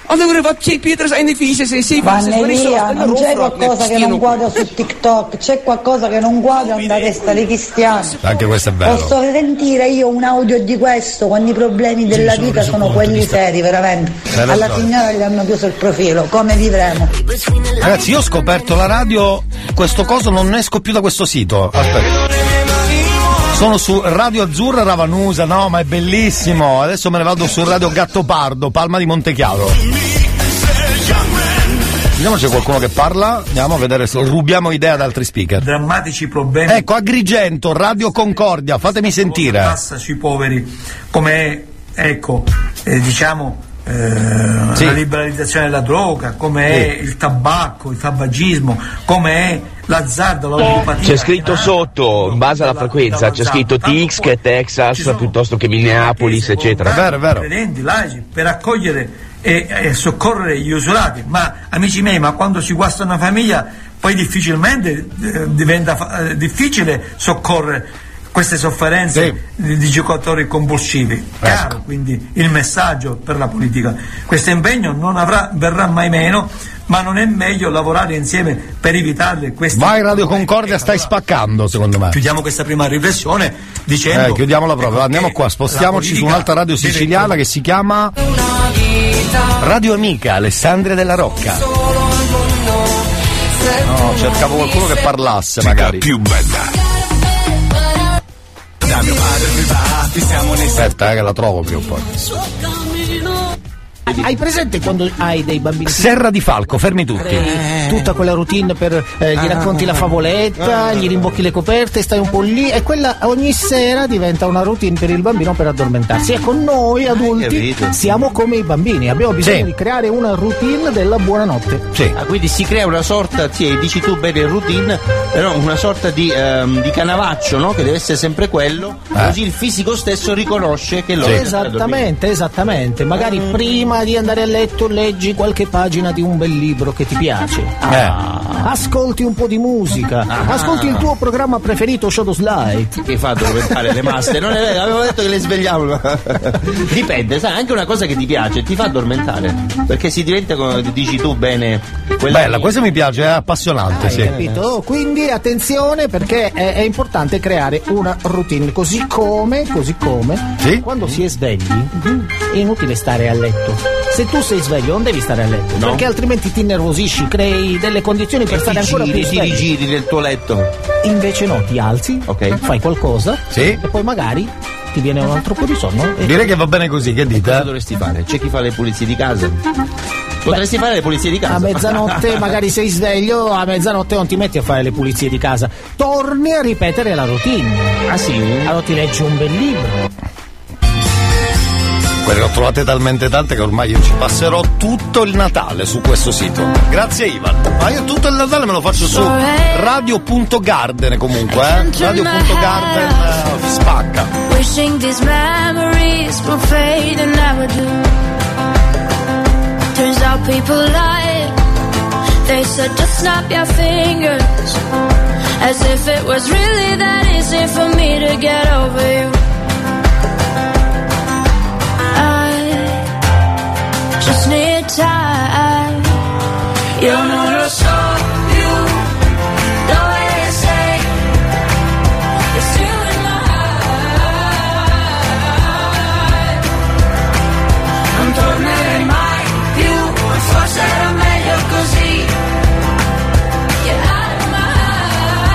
Allora Jesus en sê vir Jesus wat is Vannelia, non c'è qualcosa che non quadra su TikTok, c'è qualcosa che non quadra nella testa dei cristiani. Anche questo è bello. Posso sentire io un audio di questo quando i problemi della vita sono quelli seri, veramente. Hai Alla ragione. signora gli hanno chiuso il profilo, come vivremo? Ragazzi, io ho scoperto la radio, questo coso non esco più da questo sito. Aspetta. Sono su Radio Azzurra Ravanusa, no, ma è bellissimo. Adesso me ne vado su Radio Gattopardo, Palma di Montechiaro. Vediamo se c'è qualcuno che parla. Andiamo a vedere se rubiamo idea ad altri speaker. drammatici problemi Ecco, Agrigento, Radio Concordia, fatemi sentire. passa sui poveri come ecco eh, diciamo eh, Sì. la liberalizzazione della droga come è Sì. il tabacco il tabagismo come è l'azzardo la ludopatia C'è scritto sotto, in base alla frequenza, c'è scritto TX che è Texas piuttosto che Minneapolis, eccetera. credenti, laici, per accogliere e, e soccorrere gli usurati. Ma amici miei, ma quando si guasta una famiglia, poi difficilmente eh, diventa eh, difficile soccorrere queste sofferenze di, di giocatori compulsivi. Chiaro, quindi il messaggio per la politica. Questo impegno non avrà, verrà mai meno, ma non è meglio lavorare insieme per evitarle queste Vai Radio Concordia, stai spaccando secondo me. Chiudiamo questa prima riflessione dicendo Eh, chiudiamola proprio, andiamo qua, spostiamoci su un'altra radio siciliana che si chiama Radio Amica, Alessandria della Rocca. No, cercavo qualcuno che parlasse magari. più bella. Aspetta, eh, che la trovo più poi. Hai presente quando hai dei bambini? Serra di Falco, fermi tutti. Eh, tutta quella routine per eh, gli racconti la favoletta, gli rimbocchi le coperte, stai un po' lì e quella ogni sera diventa una routine per il bambino per addormentarsi. Ecco, noi adulti siamo come i bambini, abbiamo bisogno Sì. di creare una routine della buonanotte. Ah, quindi si crea una sorta, sì, dici tu bene routine, però una sorta di, ehm, di canavaccio, no? Che deve essere sempre quello, Eh. così il fisico stesso riconosce che lo Esattamente, esattamente. Magari prima di andare a letto leggi qualche pagina di un bel libro che ti piace. Ah, ascolti un po' di musica, Ah. ascolti il tuo programma preferito Shadow Slide. Che fa addormentare le masse? Non è vero, avevo detto che le svegliamo. Dipende, sai, anche una cosa che ti piace, ti fa addormentare. Perché si diventa, come dici tu bene, quella Bella, questo mi piace, è appassionante, Hai sì. capito? Quindi attenzione perché è, è importante creare una routine, così come, così come quando si è svegli è inutile stare a letto. Se tu sei sveglio non devi stare a letto, No. perché altrimenti ti nervosisci, crei delle condizioni per E stare ti ancora giri, più ti sveglio. rigiri nel tuo letto. Invece no, ti alzi, fai qualcosa e poi magari ti viene un altro po' di sonno. e- Direi che va bene così, che dite? Cosa dovresti fare? C'è chi fa le pulizie di casa? Potresti fare le pulizie di casa. A mezzanotte magari sei sveglio, a mezzanotte non ti metti a fare le pulizie di casa, torni a ripetere la routine. Ah sì? Allora ti leggi un bel libro. Quelle ne ho trovate talmente tante che ormai io ci passerò tutto il Natale su questo sito. Grazie Ivan. Ma io tutto il Natale me lo faccio su radio.garden comunque, eh? Radio.garden eh, spacca. Wishing these memories will fade and never do. Turns out people lie. They said just snap your fingers. As if it was really that easy for me to get over you. Io non lo so più dove sei. You're still in my. Non tornerei mai più, forse era meglio così. Get out of my heart.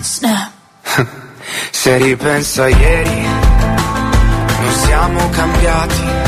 'Cause. Se ripenso a ieri, non siamo cambiati.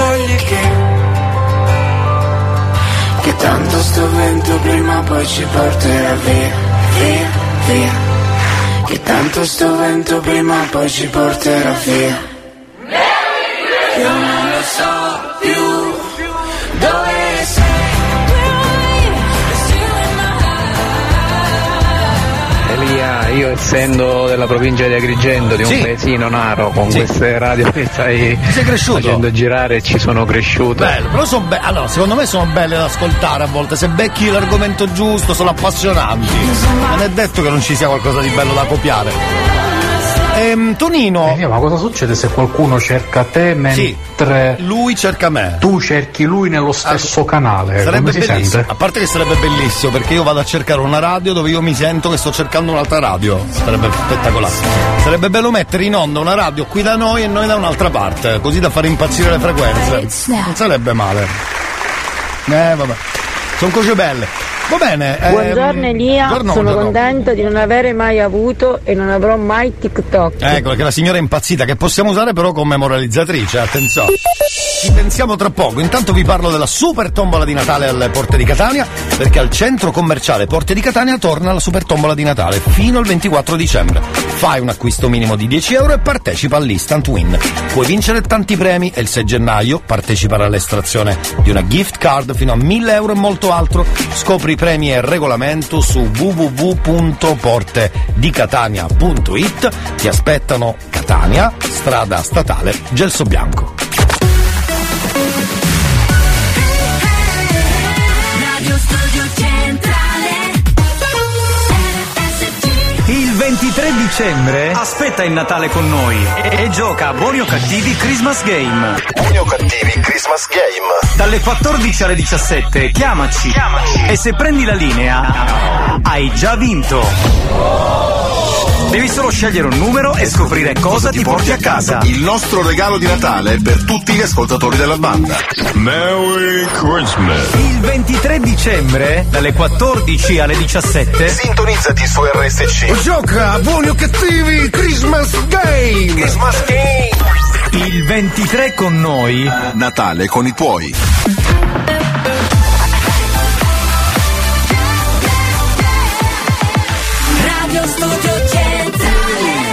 Foglie che Che tanto sto vento prima poi ci porterà via, via, via. Che tanto sto vento prima poi ci porterà via io essendo della provincia di Agrigento, di un Sì. paesino naro, con Sì. queste radio che stai facendo girare ci sono cresciuto. Bello, però sono be- allora, secondo me sono belle da ascoltare a volte, se becchi l'argomento giusto sono appassionanti. Non è detto che non ci sia qualcosa di bello da copiare. Ehm, Tonino. ma cosa succede se qualcuno cerca te mentre lui cerca me? tu cerchi lui nello stesso canale? Sarebbe Come si bellissimo, sente? a parte che sarebbe bellissimo perché io vado a cercare una radio dove io mi sento che sto cercando un'altra radio. Sarebbe spettacolare. Sarebbe bello mettere in onda una radio qui da noi e noi da un'altra parte, così da far impazzire le frequenze. Non sarebbe male. Eh vabbè. Sono cose belle. Va bene. ehm, Buongiorno Elia, buongiorno, sono buongiorno. contento di non avere mai avuto e non avrò mai TikTok. Ecco, che la signora è impazzita, che possiamo usare però come moralizzatrice, attenzione. Ci pensiamo tra poco. Intanto vi parlo della super tombola di Natale alle Porte di Catania, perché al centro commerciale Porte di Catania torna la super tombola di Natale fino al 24 dicembre. Fai un acquisto minimo di 10 euro e partecipa all'Instant Win. Puoi vincere tanti premi e il 6 gennaio partecipare all'estrazione di una gift card fino a 1000 euro e molto altro. Scopri premi e il regolamento su www.portedicatania.it. Ti aspettano Catania, strada statale Gelso Bianco. Radio Studio Centrale RSC. Il 23 dicembre aspetta il Natale con noi e, e gioca a buoni o cattivi Christmas Game. Buoni o cattivi Christmas Game. Dalle 14 alle 17 chiamaci, e se prendi la linea hai già vinto. Devi solo scegliere un numero e scoprire cosa ti porti a casa. Il nostro regalo di Natale per tutti gli ascoltatori della banda. Merry Christmas. Il 23 dicembre, dalle 14 alle 17, Sintonizzati su RSC. Gioca a buoni o cattivi Christmas Game. Christmas Game. il 23 con noi, Natale con i tuoi. Radio Studio Centrale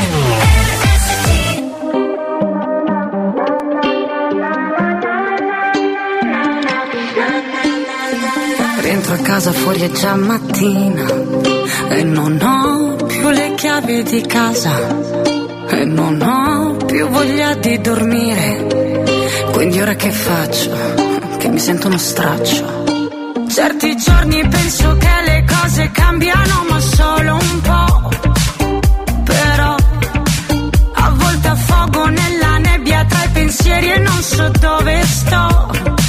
Rientro a casa fuori è già mattina e non ho chiavi di casa e non ho più voglia di dormire. Quindi ora che faccio? Che mi sento uno straccio. Certi giorni penso che le cose cambiano ma solo un po'. Però a volte affogo nella nebbia tra i pensieri e non so dove sto.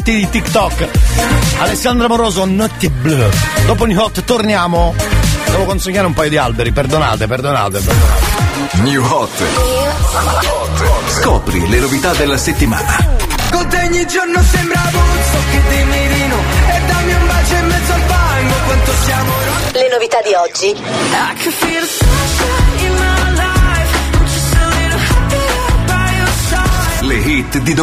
Cotti di TikTok. Alessandra Moroso, Notti Blu. Dopo New Hot torniamo. Devo consegnare un paio di alberi, perdonate, perdonate, perdonate. New Hot. Scopri le novità della settimana. Con te ogni giorno sembra Buzzo che di no E dammi un bacio in mezzo al fango Quanto siamo rotti Le novità di oggi. I can feel the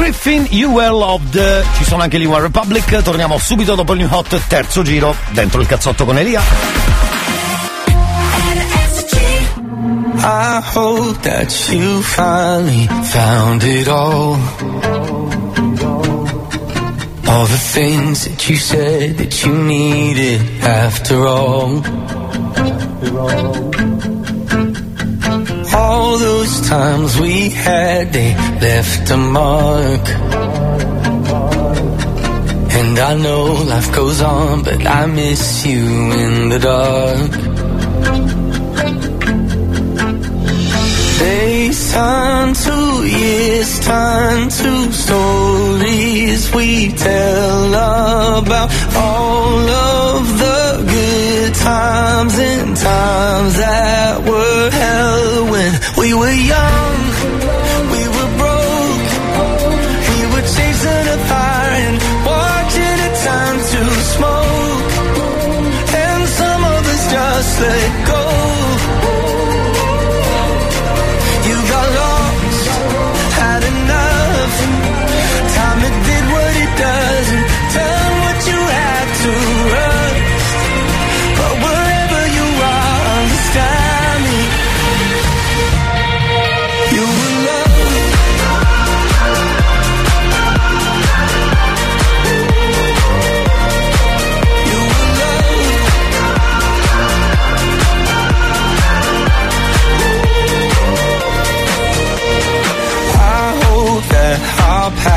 Griffin, You Were Loved. Ci sono anche gli One Republic. Torniamo subito dopo il New Hot, terzo giro, dentro il cazzotto con Elia. I hope that you finally found it all. All the things that you said that you needed after all. All those times we had, they left a mark. And I know life goes on, but I miss you in the dark. Days turn to years, turn to stories we tell about all of the good times and times that were hell when we were young. We were broke. We were chasing a fire and watching it turn to smoke. And some of us just let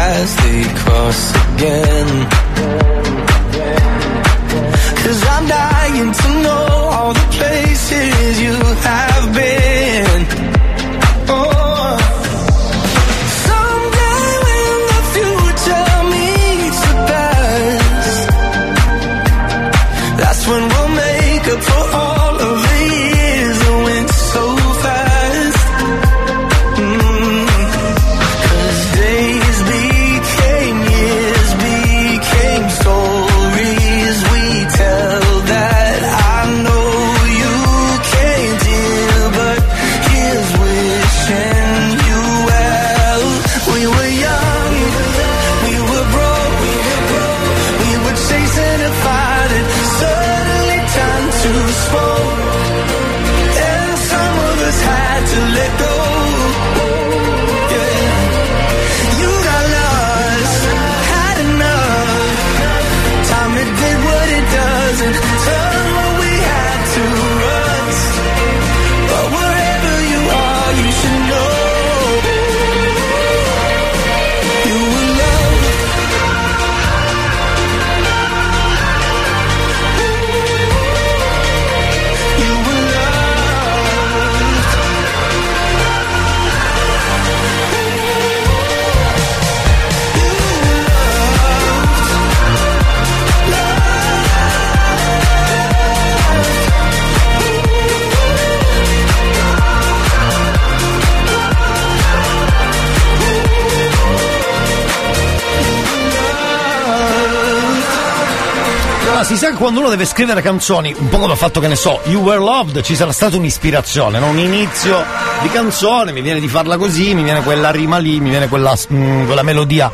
paths they cross again. Cause I'm dying to know all the places you have been. Sa quando uno deve scrivere canzoni, un po' come ho fatto che ne so, You Were Loved, ci sarà stata un'ispirazione, no? un inizio di canzone, mi viene di farla così, mi viene quella rima lì, mi viene quella, mm, quella melodia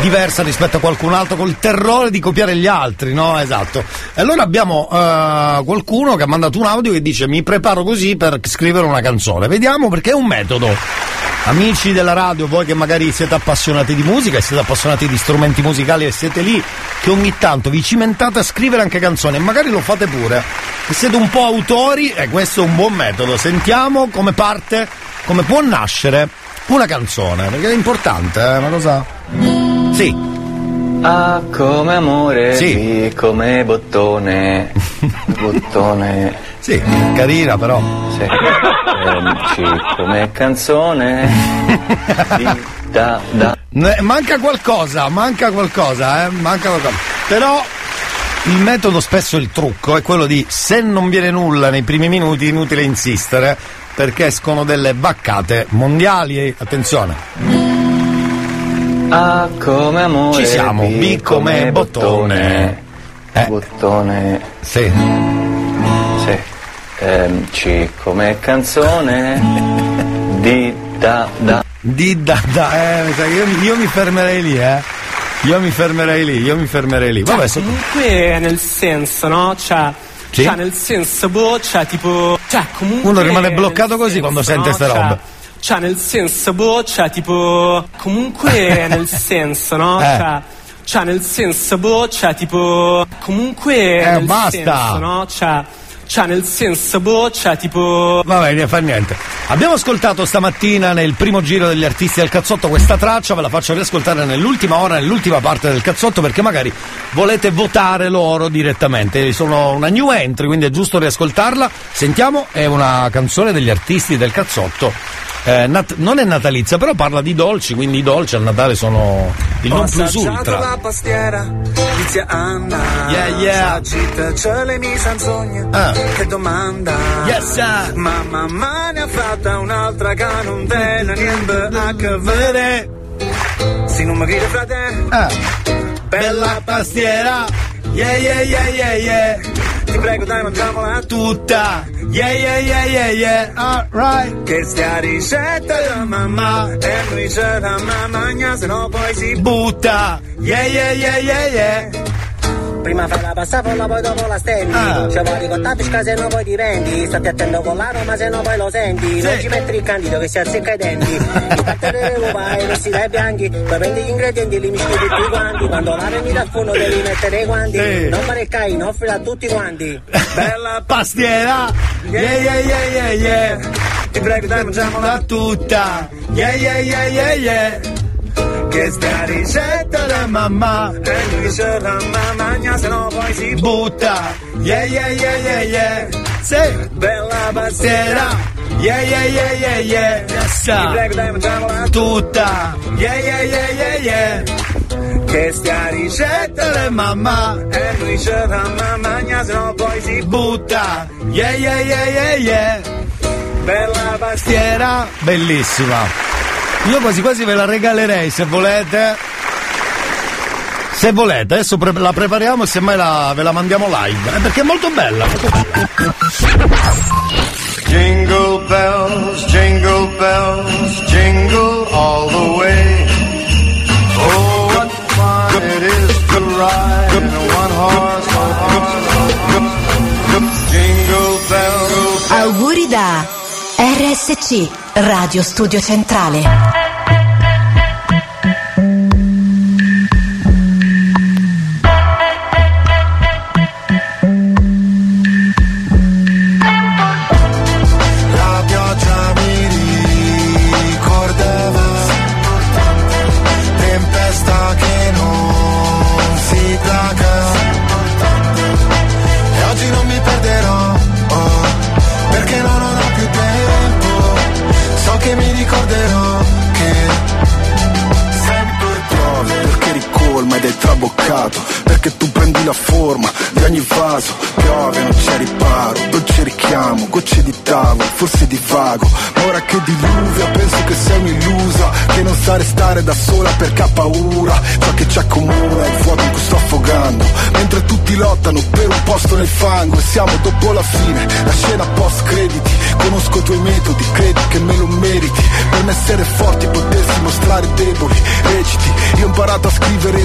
diversa rispetto a qualcun altro, col terrore di copiare gli altri, no? Esatto. E allora abbiamo eh, qualcuno che ha mandato un audio che dice mi preparo così per scrivere una canzone. Vediamo perché è un metodo. Amici della radio, voi che magari siete appassionati di musica e siete appassionati di strumenti musicali e siete lì che ogni tanto vi cimentate a scrivere anche canzoni e magari lo fate pure. E siete un po' autori e questo è un buon metodo. Sentiamo come parte, come può nascere una canzone, perché è importante, è una cosa... Sì. A come amore, Sì. B come bottone. bottone. Sì, carina però. Sì. C come canzone. Da da. Manca qualcosa, manca qualcosa, eh, manca qualcosa. Però il metodo spesso il trucco è quello di se non viene nulla nei primi minuti inutile insistere perché escono delle baccate mondiali, attenzione. A come amore, Ci siamo, B come bottone. Eh. Bottone. Sì. Sì. Ehm, C come canzone. D da da. Di da da, eh, mi sa che io, mi- io mi fermerei lì, eh. Io mi fermerei lì, io mi fermerei lì. Vabbè, so- Comunque nel senso, no? Cioè, Sì? cioè nel senso, boh, cioè tipo. Cioè, comunque. uno rimane bloccato così quando senso, sente no? ste Cioè, robe. Cioè, nel senso, boh, cioè tipo. Comunque nel senso, no? Eh. Cioè. Cioè, nel senso, boh, cioè, tipo. Comunque. Eh, nel basta. senso, no? Cioè. Cioè, nel senso, boh, cioè, tipo. Vabbè, ne fa niente. Abbiamo ascoltato stamattina nel primo giro degli artisti del cazzotto questa traccia, ve la faccio riascoltare nell'ultima ora, nell'ultima parte del cazzotto, perché magari volete votare loro direttamente. Sono una new entry, quindi è giusto riascoltarla. Sentiamo, è una canzone degli artisti del cazzotto. Eh, nat- non è natalizia, però parla di dolci, quindi i dolci al Natale sono il non plus ultra. la pastiera, Lizia Anna. Yeah, yeah. Ce le mi sogna. Ah. Che domanda. Yes, sir. Ma mamma ne ha fatta un'altra che non niente a che vedere. Si non mi chiede frate. Ah. Bella pastiera. Yeah, yeah, yeah, yeah, yeah. Ti prego dai mangiamola eh. Tutta. Yeah, yeah, yeah, yeah, yeah. Alright. Che stia ricetta da mamma E la mamma se no poi si Butta. Yeah, yeah, yeah, yeah, yeah. Prima fai la pasta folla, poi dopo la stendi. Ah. Ci vuoi ricottare se no poi ti vendi. Stati attento con l'aroma se no poi lo senti. Non ci metti il candido che si azzecca i denti. Il battere uova e rossi dai bianchi. Poi prendi gli ingredienti e li mischi tutti quanti. Quando la prendi dal forno devi mettere i guanti. Sì. Non fare il caino, offrila a tutti quanti. Bella Pastiera. Yeah, yeah, yeah, yeah, yeah. Ti prego dai mangiamola tutta. Yeah, yeah, yeah, yeah, yeah. Che stia ricetta da mamma. E noi ce la mamma se no poi si Butta. Yeah, yeah, yeah, yeah, yeah. Sì. Bella Pastiera. Yeah, yeah, yeah, yeah, yeah. Yes, Tutta. Yeah, yeah, yeah, yeah, yeah. Che stia ricetta da mamma. E noi ce la mamma se no poi si Butta. Yeah, yeah, yeah, yeah, yeah. Bella Pastiera. Bellissima. Io quasi quasi ve la regalerei se volete. Se volete, adesso pre- la prepariamo e semmai la, ve la mandiamo live. Eh, perché è molto bella. Jingle bells, jingle bells, jingle all the way. Oh, what fun it is to ride in a one horse, Jingle bells. Auguri da RSC, Radio Studio Centrale. Ricorderò è traboccato perché tu prendi la forma di ogni vaso. Piove non c'è riparo dolce richiamo gocce di tavolo forse di vago. Ma ora che diluvia penso che sei un'illusa che non sa restare da sola perché ha paura. Ciò che ci accomuna è il fuoco in cui sto affogando. Mentre tutti lottano per un posto nel fango e siamo dopo la fine la scena post crediti. Conosco i tuoi metodi credi che me lo meriti. Per essere forti potersi mostrare deboli reciti. Io ho imparato a scrivere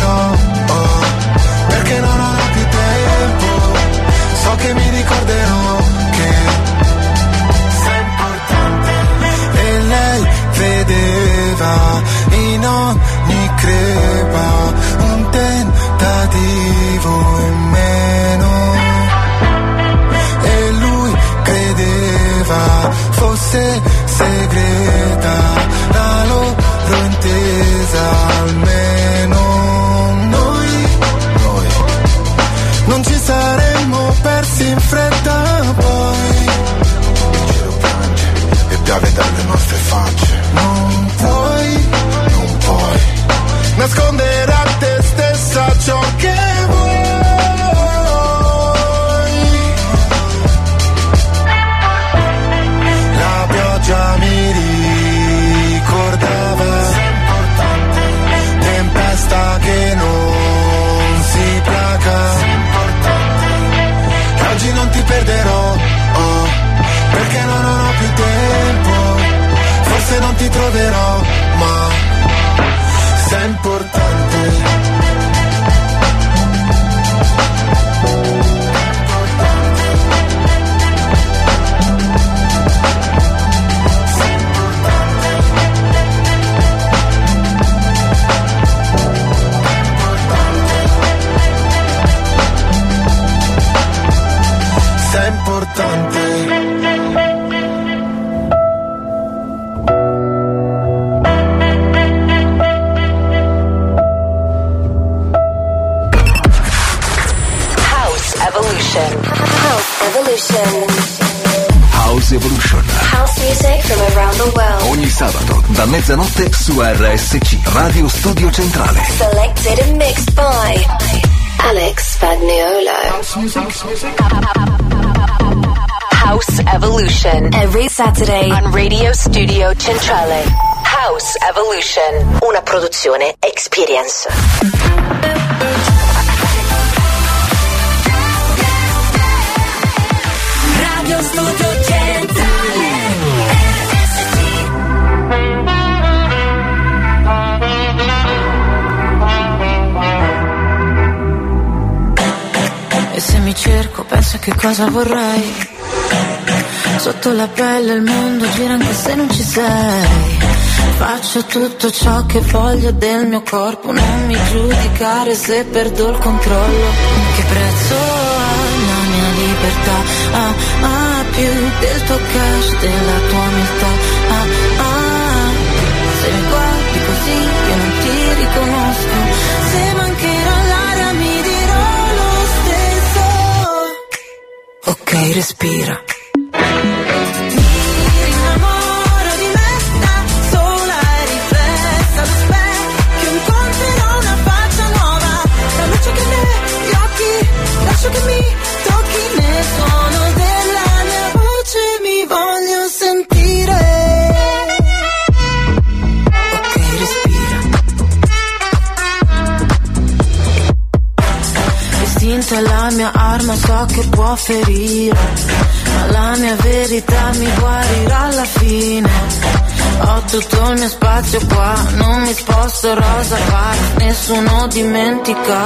vedeva in ogni crepa un tentativo in meno. E lui credeva fosse segreta la loro intesa almeno. Noi, noi non ci saremmo persi in fretta poi. Il cielo piange e piove dalle nostre mezzanotte su RSC, Radio Studio Centrale. Selected and mixed by Alex Spagnuolo. House Evolution. Every Saturday on Radio Studio Centrale. House Evolution. Una produzione Experience. Radio Studio a che cosa vorrei. Sotto la pelle il mondo gira anche se non ci sei. Faccio tutto ciò che voglio del mio corpo, non mi giudicare se perdo il controllo. Che prezzo ha la mia libertà? Ah, ah, più del tuo cash, della tua umiltà. Respira. Che può ferire, ma la mia verità mi guarirà alla fine. Ho tutto il mio spazio qua, non mi sposto rosa park, nessuno dimentica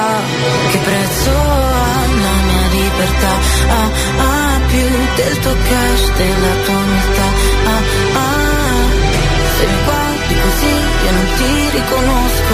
che prezzo ha la mia libertà. Ah, ah, più del tuo cash, della tua umiltà. Ah, ah, se mi guardi così io non ti riconosco,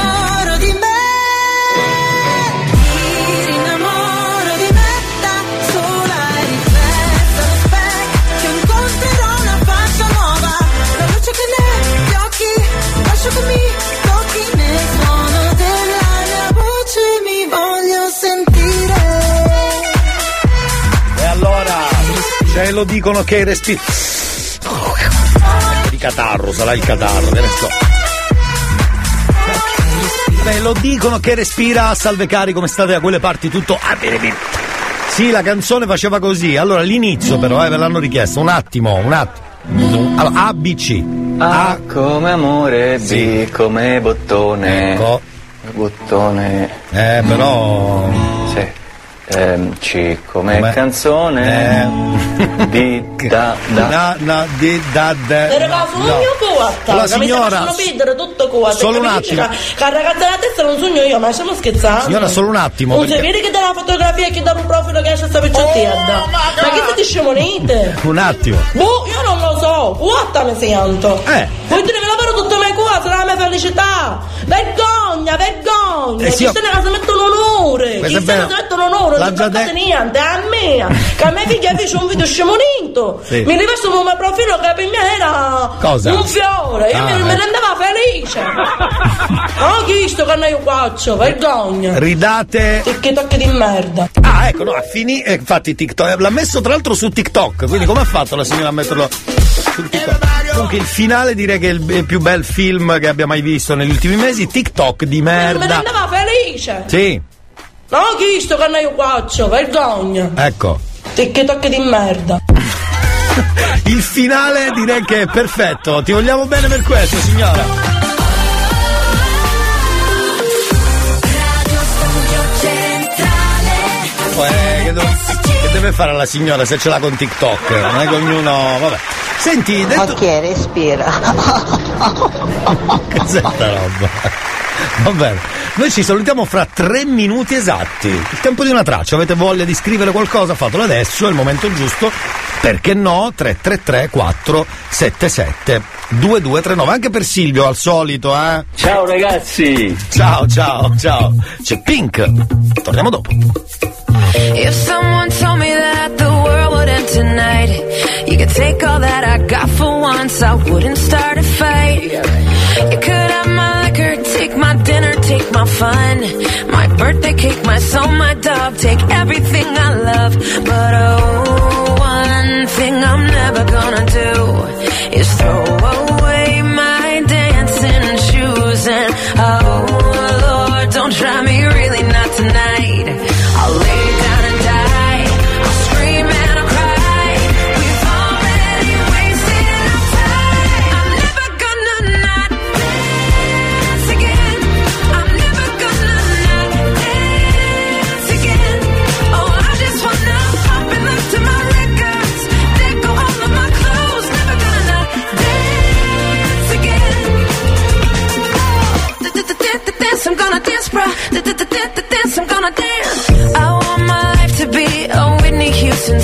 se lo dicono che respiri. Di catarro, sarà il catarro, che ne so. Beh, lo dicono che respira, salve cari, come state da quelle parti tutto. Ah, bene, bene. Sì, la canzone faceva così. Allora, l'inizio però, eh, ve l'hanno richiesto. Un attimo, un attimo. Allora, A, B, C. A come amore, B come bottone. Ecco. Bottone. Eh, però. Ehm, C come Come- canzone. D da da. Na, na, di, da, de. Era la sogno coatta, La signora- facciano perdere tutto coatta. Solo un attimo. Che, che la ragazza della testa non sogno io, ma stiamo scherzando. Signora, solo un attimo, Non si perché- vede che dà la fotografia e che dà un profilo che esce sta picciottietta. ma che siete scemonite? Un attimo. Boh, io non lo so, coatta mi sento. Eh. Vuoi dire sarà la mia felicità. Vergogna, vergogna. Eh sì, chi se ne casa mette l'onore. Questo Chi è se ne mette l'onore, non detto. niente, è a mia. Che a mia figlia fece un video scemonito. Sì. Mi rivesto come profilo che per me era Cosa? un fiore. Io Ah, mi, eh. mi rendeva felice. no, chi sto che io faccio? Vergogna. Ridate. Che tocchi di merda. Ah, ecco, no, ha finito. Eh, infatti, TikTok. L'ha messo tra l'altro su TikTok. Quindi, come ha fatto la signora a metterlo su TikTok? Comunque, il finale direi che è il il più bel film che abbia mai visto negli ultimi mesi. TikTok di Mi merda. rendeva felice. Sì, No, chi sto che io faccio? Vergogna. ecco. Tocchi di merda. Il finale direi che è perfetto. Ti vogliamo bene per questo, signora. Eh, che, do- che deve fare la signora se ce l'ha con TikTok? Non è che ognuno. Vabbè. Senti, detto. Ok, respira. Cos'è sta roba? Va bene. Noi ci salutiamo fra tre minuti esatti. Il tempo di una traccia. Avete voglia di scrivere qualcosa? Fatelo adesso, è il momento giusto. Perché no? 333 477 2239. Anche per Silvio, al solito, eh? Ciao ragazzi! Ciao, ciao, ciao. C'è Pink. Torniamo dopo. If someone told me that the tonight, you could take all that I got for once, I wouldn't start a fight. You could have my liquor, take my dinner, take my fun, my birthday cake, my soul, my dog, take everything I love. But oh, one thing I'm never gonna do is throw away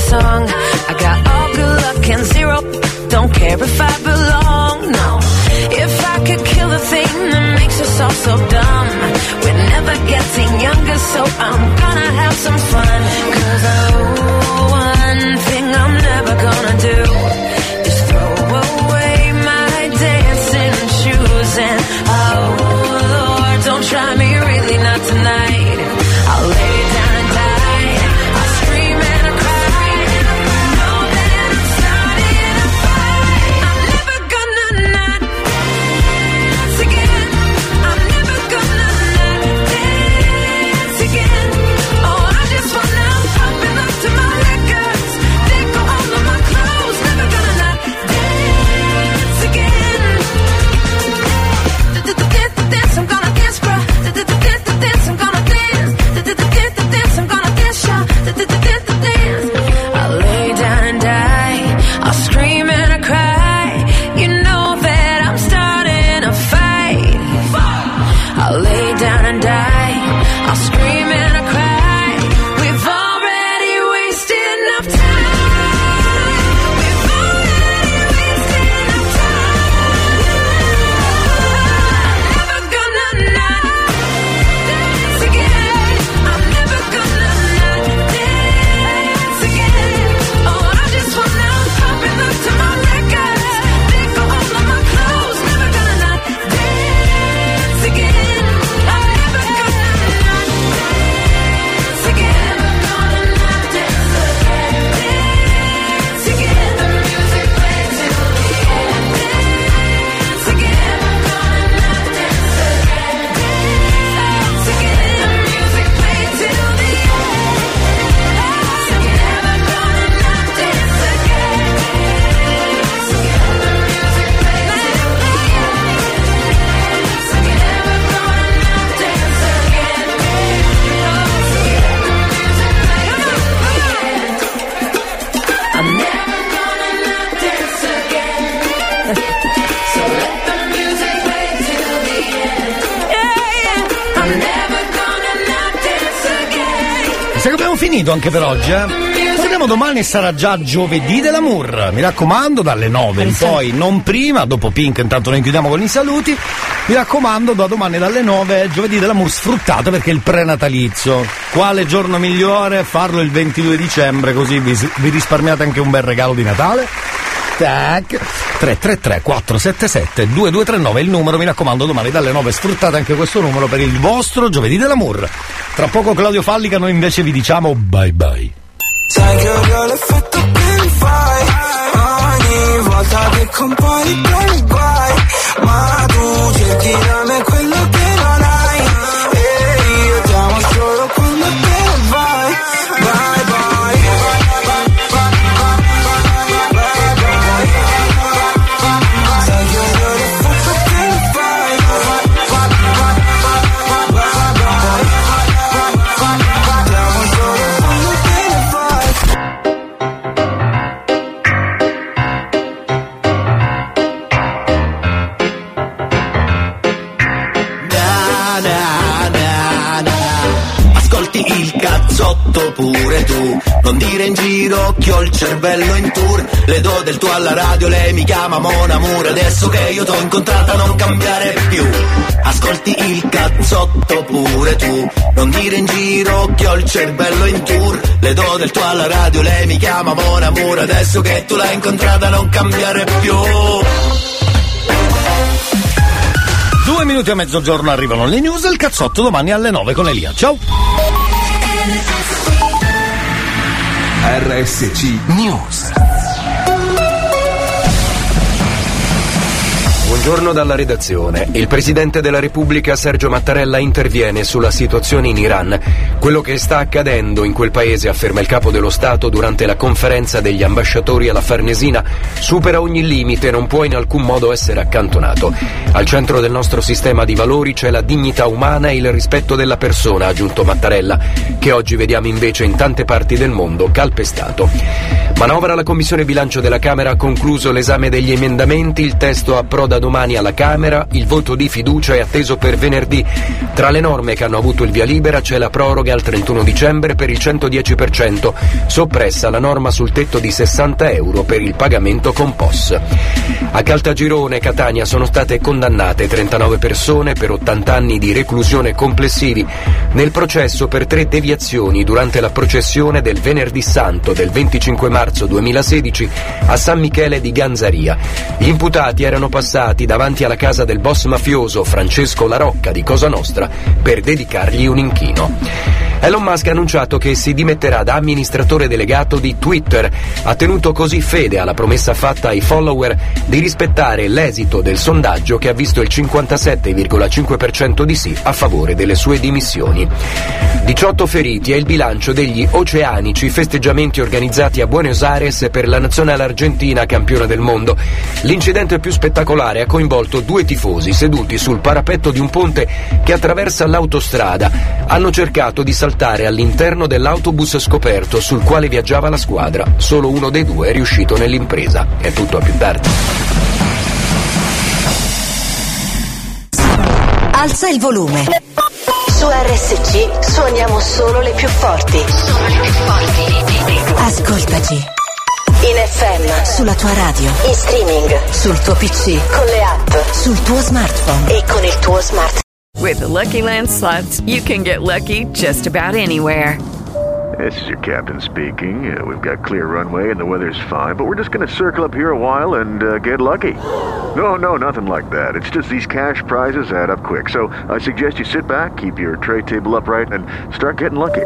song. I got all good luck and zero. Don't care if I belong. No. If I could kill the thing that makes us all so dumb. We're never getting younger, so I'm gonna have some fun. Finito anche per oggi, eh? Torniamo domani e sarà già giovedì dell'amour. Mi raccomando, dalle 9 in poi, non prima, dopo Pink, intanto noi chiudiamo con i saluti. Mi raccomando, da domani dalle 9, giovedì dell'amour sfruttate perché è il prenatalizio. Quale giorno migliore? Farlo il 22 dicembre, così vi, vi risparmiate anche un bel regalo di Natale. Tac. 333 477 2239 il numero, mi raccomando, domani dalle 9 sfruttate anche questo numero per il vostro giovedì dell'amour. Tra poco Claudio Fallica, noi invece vi diciamo bye bye. Sai che odio l'effetto che fai Ogni volta che compari guai Ma tu cerchi da me cazzotto pure tu. Non dire in giro che ho il cervello in tour. Le do del tuo alla radio, lei mi chiama Mon Amour Adesso che io t'ho incontrata non cambiare più. Ascolti il cazzotto pure tu. Non dire in giro che ho il cervello in tour. Le do del tuo alla radio, lei mi chiama Mon Amour Adesso che tu l'hai incontrata non cambiare più. Due minuti a mezzogiorno arrivano le news, il cazzotto domani alle 9 con Elia. Ciao! RSC News. Buongiorno dalla redazione. Il Presidente della Repubblica Sergio Mattarella interviene sulla situazione in Iran. Quello che sta accadendo in quel paese, afferma il capo dello Stato durante la conferenza degli ambasciatori alla Farnesina, supera ogni limite e non può in alcun modo essere accantonato. Al centro del nostro sistema di valori c'è la dignità umana e il rispetto della persona, ha aggiunto Mattarella, che oggi vediamo invece in tante parti del mondo calpestato. Manovra la Commissione Bilancio della Camera ha concluso l'esame degli emendamenti, il testo approda domani alla Camera, il voto di fiducia è atteso per venerdì. Tra le norme che hanno avuto il via libera c'è la proroga al 31 dicembre per il 110%, soppressa la norma sul tetto di 60 euro per il pagamento con POS. A Caltagirone e Catania sono state condannate 39 persone per 80 anni di reclusione complessivi nel processo per tre deviazioni durante la processione del Venerdì Santo del 25 marzo 2016 a San Michele di Ganzaria. Gli imputati erano passati davanti alla casa del boss mafioso Francesco La Rocca di Cosa Nostra per dedicargli un inchino. Elon Musk ha annunciato che si dimetterà da amministratore delegato di Twitter. Ha tenuto così fede alla promessa fatta ai follower di rispettare l'esito del sondaggio che ha visto il 57,5% di sì a favore delle sue dimissioni. 18 feriti è il bilancio degli oceanici festeggiamenti organizzati a Buenos Aires per la nazionale argentina campione del mondo. L'incidente più spettacolare ha coinvolto due tifosi seduti sul parapetto di un ponte che attraversa l'autostrada. Hanno cercato di saltare all'interno dell'autobus scoperto sul quale viaggiava la squadra. Solo uno dei due è riuscito nell'impresa. È tutto a più tardi. Alza il volume. Su RSC suoniamo solo le più forti. Solo le più forti. Ascoltaci. In FM, sulla tua radio, in streaming, sul tuo PC, con le app, sul tuo smartphone e con il tuo smart. With the Lucky Land slots, you can get lucky just about anywhere. This is your captain speaking. Uh, we've got clear runway and the weather's fine, but we're just going to circle up here a while and uh, get lucky. No, no, nothing like that. It's just these cash prizes add up quick. So I suggest you sit back, keep your tray table upright, and start getting lucky.